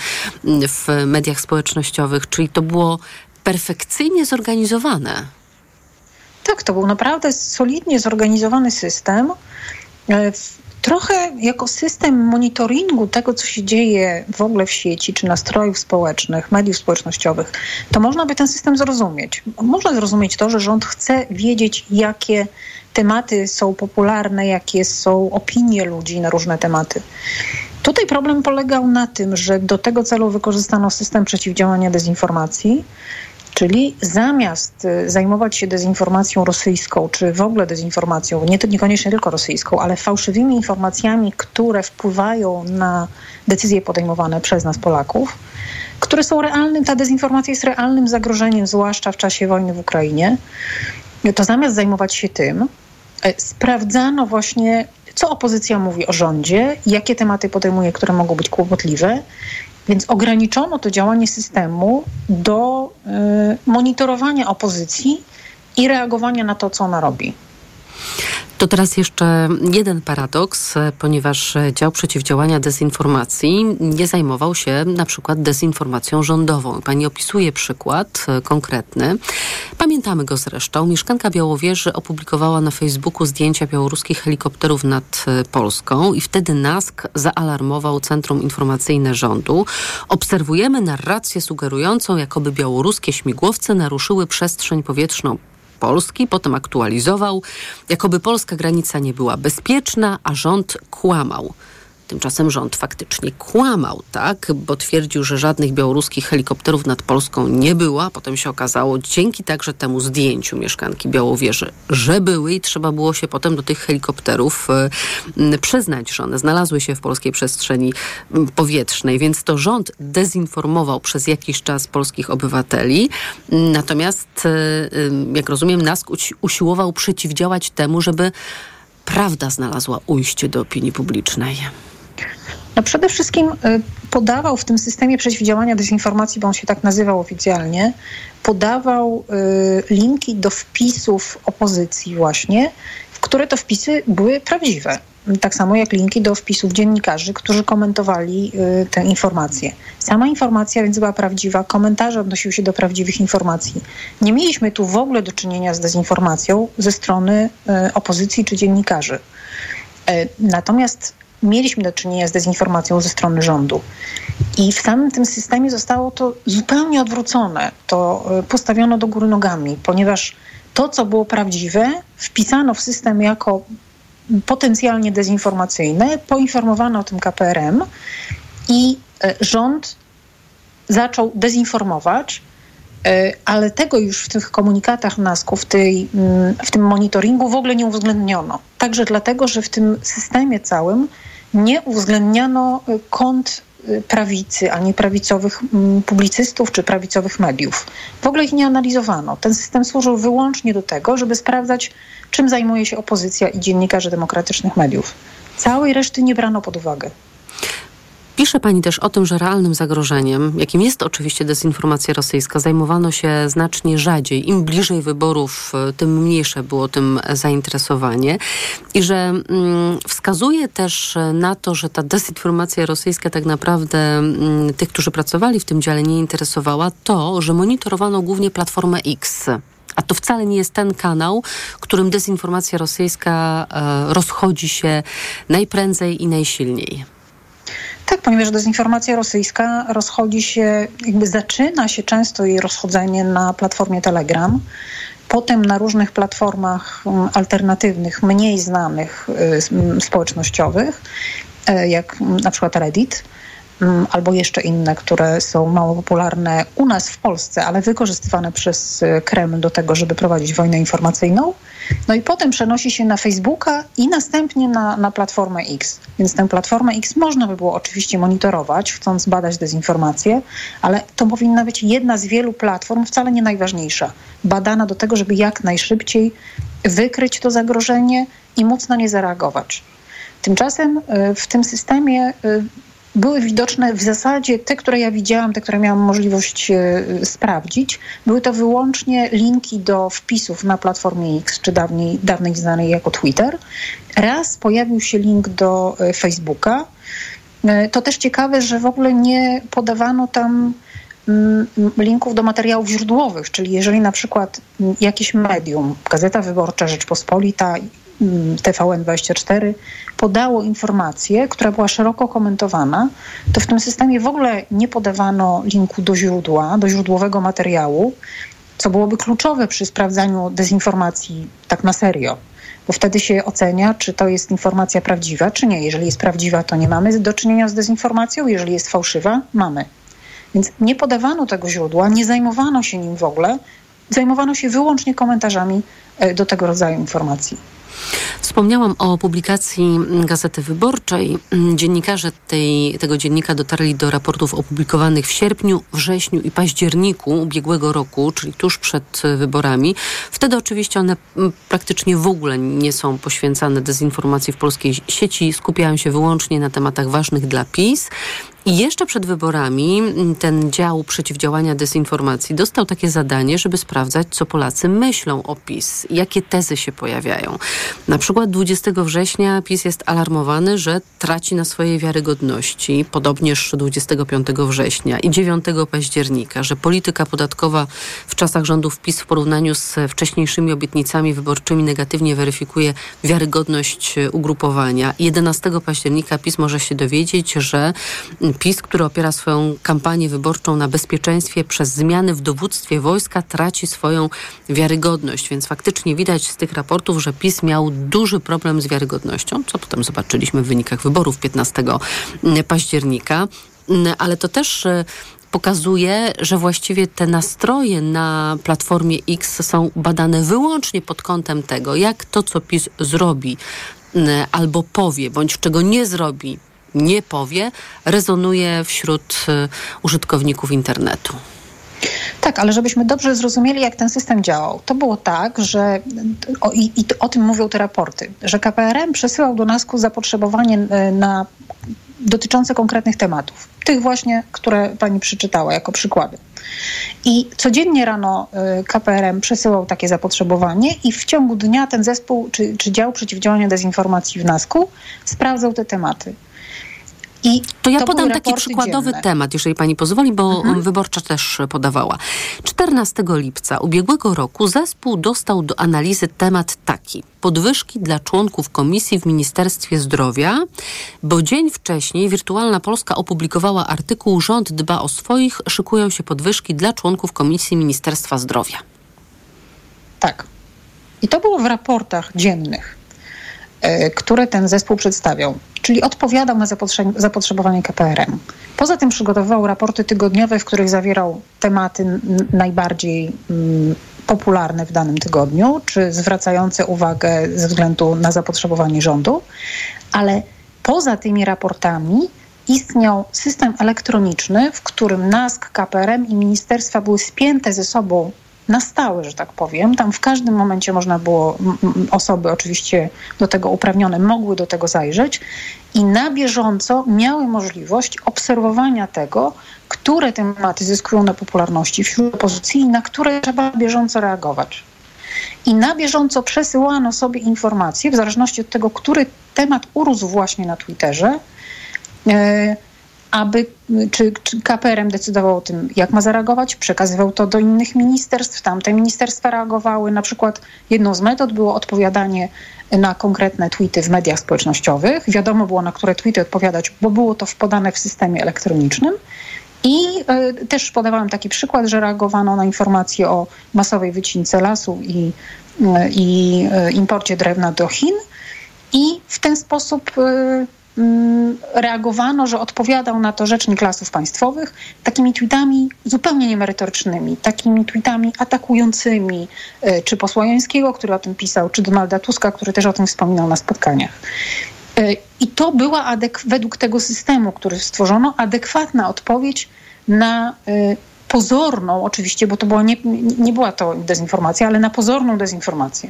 w mediach społecznościowych. Czyli to było perfekcyjnie zorganizowane. Tak, to był naprawdę solidnie zorganizowany system. E, trochę jako system monitoringu tego, co się dzieje w ogóle w sieci, czy nastrojów społecznych, mediów społecznościowych, to można by ten system zrozumieć. Można zrozumieć to, że rząd chce wiedzieć, jakie tematy są popularne, jakie są opinie ludzi na różne tematy. Tutaj problem polegał na tym, że do tego celu wykorzystano system przeciwdziałania dezinformacji, Czyli zamiast y, zajmować się dezinformacją rosyjską, czy w ogóle dezinformacją, nie, niekoniecznie tylko rosyjską, ale fałszywymi informacjami, które wpływają na decyzje podejmowane przez nas Polaków, które są realnym, ta dezinformacja jest realnym zagrożeniem, zwłaszcza w czasie wojny w Ukrainie, to zamiast zajmować się tym, e, sprawdzano właśnie, co opozycja mówi o rządzie, jakie tematy podejmuje, które mogą być kłopotliwe więc ograniczono to działanie systemu do y, monitorowania opozycji i reagowania na to, co ona robi. To teraz jeszcze jeden paradoks, ponieważ dział przeciwdziałania dezinformacji nie zajmował się na przykład dezinformacją rządową. Pani opisuje przykład e, konkretny. Pamiętamy go zresztą. Mieszkanka Białowieży opublikowała na Facebooku zdjęcia białoruskich helikopterów nad e, Polską i wtedy NASK zaalarmował Centrum Informacyjne Rządu. Obserwujemy narrację sugerującą, jakoby białoruskie śmigłowce naruszyły przestrzeń powietrzną Polski, potem aktualizował, jakoby polska granica nie była bezpieczna, a rząd kłamał. Tymczasem rząd faktycznie kłamał, tak? Bo twierdził, że żadnych białoruskich helikopterów nad Polską nie było, potem się okazało, dzięki także temu zdjęciu mieszkanki Białowieży, że były i trzeba było się potem do tych helikopterów y, przyznać, że one znalazły się w polskiej przestrzeni powietrznej, więc to rząd dezinformował przez jakiś czas polskich obywateli. Natomiast, y, jak rozumiem, NASK usiłował przeciwdziałać temu, żeby prawda znalazła ujście do opinii publicznej. No przede wszystkim y, podawał w tym systemie przeciwdziałania dezinformacji, bo on się tak nazywał oficjalnie, podawał y, linki do wpisów opozycji właśnie, w które to wpisy były prawdziwe. Tak samo jak linki do wpisów dziennikarzy, którzy komentowali y, te informacje. Sama informacja więc była prawdziwa, komentarze odnosiły się do prawdziwych informacji. Nie mieliśmy tu w ogóle do czynienia z dezinformacją ze strony opozycji czy dziennikarzy. Natomiast mieliśmy do czynienia z dezinformacją ze strony rządu. I w samym tym systemie zostało to zupełnie odwrócone. To e, postawiono do góry nogami, ponieważ to, co było prawdziwe, wpisano w system jako potencjalnie dezinformacyjne, poinformowano o tym KPRM i e, rząd zaczął dezinformować, ale tego już w tych komunikatach NASK-u, w, tej, mm, w tym monitoringu w ogóle nie uwzględniono. Także dlatego, że w tym systemie całym nie uwzględniano kont y, prawicy, ani prawicowych mm, publicystów czy prawicowych mediów. W ogóle ich nie analizowano. Ten system służył wyłącznie do tego, żeby sprawdzać, czym zajmuje się opozycja i dziennikarze demokratycznych mediów. Całej reszty nie brano pod uwagę. Pisze pani też o tym, że realnym zagrożeniem, jakim jest oczywiście dezinformacja rosyjska, zajmowano się znacznie rzadziej. Im bliżej wyborów, e, tym mniejsze było tym zainteresowanie. I że mm, wskazuje też na to, że ta dezinformacja rosyjska tak naprawdę mm, tych, którzy pracowali w tym dziale, nie interesowała, to, że monitorowano głównie platformę X. A to wcale nie jest ten kanał, którym dezinformacja rosyjska e, rozchodzi się najprędzej i najsilniej. Tak, ponieważ dezinformacja rosyjska rozchodzi się, jakby zaczyna się często jej rozchodzenie na platformie Telegram, potem na różnych platformach mm, alternatywnych, mniej znanych y, społecznościowych, y, jak na przykład Reddit. Mm, albo jeszcze inne, które są mało popularne u nas w Polsce, ale wykorzystywane przez y, Kreml do tego, żeby prowadzić wojnę informacyjną. No i potem przenosi się na Facebooka i następnie na, na platformę X. Więc tę platformę X można by było oczywiście monitorować, chcąc badać dezinformację, ale to powinna być jedna z wielu platform, wcale nie najważniejsza, badana do tego, żeby jak najszybciej wykryć to zagrożenie i móc na nie zareagować. Tymczasem y, w tym systemie y, były widoczne w zasadzie te, które ja widziałam, te, które miałam możliwość e, sprawdzić, były to wyłącznie linki do wpisów na platformie X, czy dawniej, dawniej znanej jako Twitter. Raz pojawił się link do e, Facebooka. E, to też ciekawe, że w ogóle nie podawano tam mm, linków do materiałów źródłowych, czyli jeżeli na przykład jakieś medium, Gazeta Wyborcza, Rzeczpospolita, Mm, TVN24 podało informację, która była szeroko komentowana, to w tym systemie w ogóle nie podawano linku do źródła, do źródłowego materiału, co byłoby kluczowe przy sprawdzaniu dezinformacji tak na serio. Bo wtedy się ocenia, czy to jest informacja prawdziwa, czy nie. Jeżeli jest prawdziwa, to nie mamy do czynienia z dezinformacją, jeżeli jest fałszywa, mamy. Więc nie podawano tego źródła, nie zajmowano się nim w ogóle, zajmowano się wyłącznie komentarzami e, do tego rodzaju informacji. Wspomniałam o publikacji Gazety Wyborczej. Dziennikarze tej, tego dziennika dotarli do raportów opublikowanych w sierpniu, wrześniu i październiku ubiegłego roku, czyli tuż przed wyborami. Wtedy oczywiście one praktycznie w ogóle nie są poświęcane dezinformacji w polskiej sieci, skupiają się wyłącznie na tematach ważnych dla PiS. I jeszcze przed wyborami ten dział przeciwdziałania dezinformacji dostał takie zadanie, żeby sprawdzać, co Polacy myślą o PiS, jakie tezy się pojawiają. Na przykład 20 września PiS jest alarmowany, że traci na swojej wiarygodności, podobnież 25 września i 9 października, że polityka podatkowa w czasach rządów PiS w porównaniu z wcześniejszymi obietnicami wyborczymi negatywnie weryfikuje wiarygodność ugrupowania. 11 października PiS może się dowiedzieć, że PiS, który opiera swoją kampanię wyborczą na bezpieczeństwie przez zmiany w dowództwie wojska, traci swoją wiarygodność. Więc faktycznie widać z tych raportów, że PiS miał duży problem z wiarygodnością, co potem zobaczyliśmy w wynikach wyborów 15 października. Ale to też e, pokazuje, że właściwie te nastroje na platformie X są badane wyłącznie pod kątem tego, jak to, co PiS zrobi albo powie, bądź czego nie zrobi, nie powie, rezonuje wśród y, użytkowników internetu. Tak, ale żebyśmy dobrze zrozumieli, jak ten system działał. To było tak, że o, i, i o tym mówią te raporty, że KPRM przesyłał do NASK-u zapotrzebowanie y, na dotyczące konkretnych tematów. Tych właśnie, które pani przeczytała jako przykłady. I codziennie rano y, KPRM przesyłał takie zapotrzebowanie i w ciągu dnia ten zespół czy, czy dział przeciwdziałania dezinformacji w NASK-u sprawdzał te tematy. I to ja to podam taki przykładowy dzienne. temat, jeżeli pani pozwoli, bo mhm. wyborcza też podawała. 14 lipca ubiegłego roku zespół dostał do analizy temat taki: podwyżki dla członków komisji w Ministerstwie Zdrowia, bo dzień wcześniej Wirtualna Polska opublikowała artykuł Rząd dba o swoich, szykują się podwyżki dla członków komisji Ministerstwa Zdrowia. Tak. I to było w raportach dziennych, które ten zespół przedstawiał czyli odpowiadał na zapotrzebowanie KPRM. Poza tym przygotowywał raporty tygodniowe, w których zawierał tematy najbardziej mm, popularne w danym tygodniu, czy zwracające uwagę ze względu na zapotrzebowanie rządu, ale poza tymi raportami istniał system elektroniczny, w którym NASK, KPRM i ministerstwa były spięte ze sobą na stałe, że tak powiem. Tam w każdym momencie można było, osoby oczywiście do tego uprawnione mogły do tego zajrzeć i na bieżąco miały możliwość obserwowania tego, które tematy zyskują na popularności wśród opozycji i na które trzeba bieżąco reagować. I na bieżąco przesyłano sobie informacje, w zależności od tego, który temat urósł właśnie na Twitterze, e, aby, czy, czy KPRM decydował o tym, jak ma zareagować, przekazywał to do innych ministerstw, tamte ministerstwa reagowały. Na przykład jedną z metod było odpowiadanie na konkretne tweety w mediach społecznościowych. Wiadomo było, na które tweety odpowiadać, bo było to podane w systemie elektronicznym. I y, też podawałam taki przykład, że reagowano na informacje o masowej wycince lasu i, y, i y, imporcie drewna do Chin. I w ten sposób reagowano, że odpowiadał na to rzecznik lasów państwowych takimi tweetami zupełnie niemerytorycznymi, takimi tweetami atakującymi, e, czy posła Jońskiego, który o tym pisał, czy Donalda Tuska, który też o tym wspominał na spotkaniach. E, I to była według tego systemu, który stworzono, adekwatna odpowiedź na e, pozorną, oczywiście, bo to nie, nie była to dezinformacja, ale na pozorną dezinformację.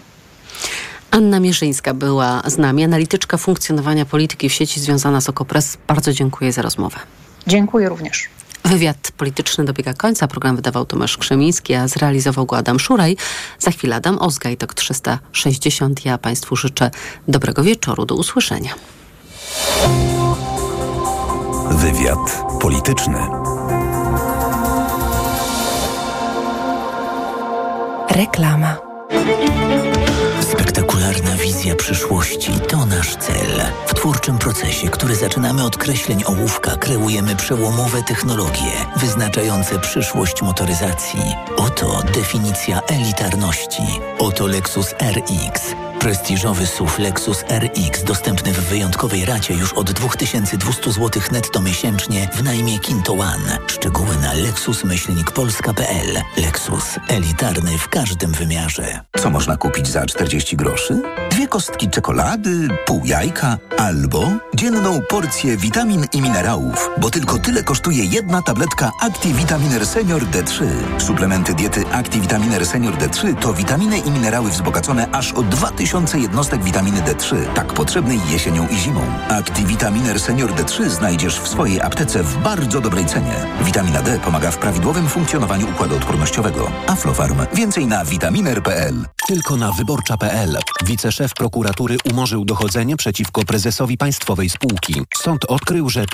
Anna Mierzyńska była z nami, analityczka funkcjonowania polityki w sieci związana z Okopres. Bardzo dziękuję za rozmowę. Dziękuję również. Wywiad polityczny dobiega końca. Program wydawał Tomasz Krzemiński, a zrealizował go Adam Szuraj. Za chwilę Adam Ozgaj, TOK 360. Ja Państwu życzę dobrego wieczoru. Do usłyszenia. Wywiad polityczny. Reklama. Wizja przyszłości to nasz cel. W twórczym procesie, który zaczynamy od kreśleń ołówka, kreujemy przełomowe technologie wyznaczające przyszłość motoryzacji. Oto definicja elitarności. Oto Lexus RX Prestiżowy SUV Lexus RX dostępny w wyjątkowej racie już od 2200 zł netto miesięcznie w najmie Kinto One. Szczegóły na lexus-polska.pl Lexus. Elitarny w każdym wymiarze. Co można kupić za 40 groszy? Dwie kostki czekolady, pół jajka albo dzienną porcję witamin i minerałów, bo tylko tyle kosztuje jedna tabletka ActiVitaminer Senior D3. Suplementy diety ActiVitaminer Senior D3 to witaminy i minerały wzbogacone aż o 2000 jednostek witaminy D3, tak potrzebnej jesienią i zimą. Activitaminer Senior D3 znajdziesz w swojej aptece w bardzo dobrej cenie. Witamina D pomaga w prawidłowym funkcjonowaniu układu odpornościowego. Aflofarm. Więcej na vitaminer.pl. Tylko na wyborcza.pl. Wiceszef prokuratury umorzył dochodzenie przeciwko prezesowi państwowej spółki. Sąd odkrył, że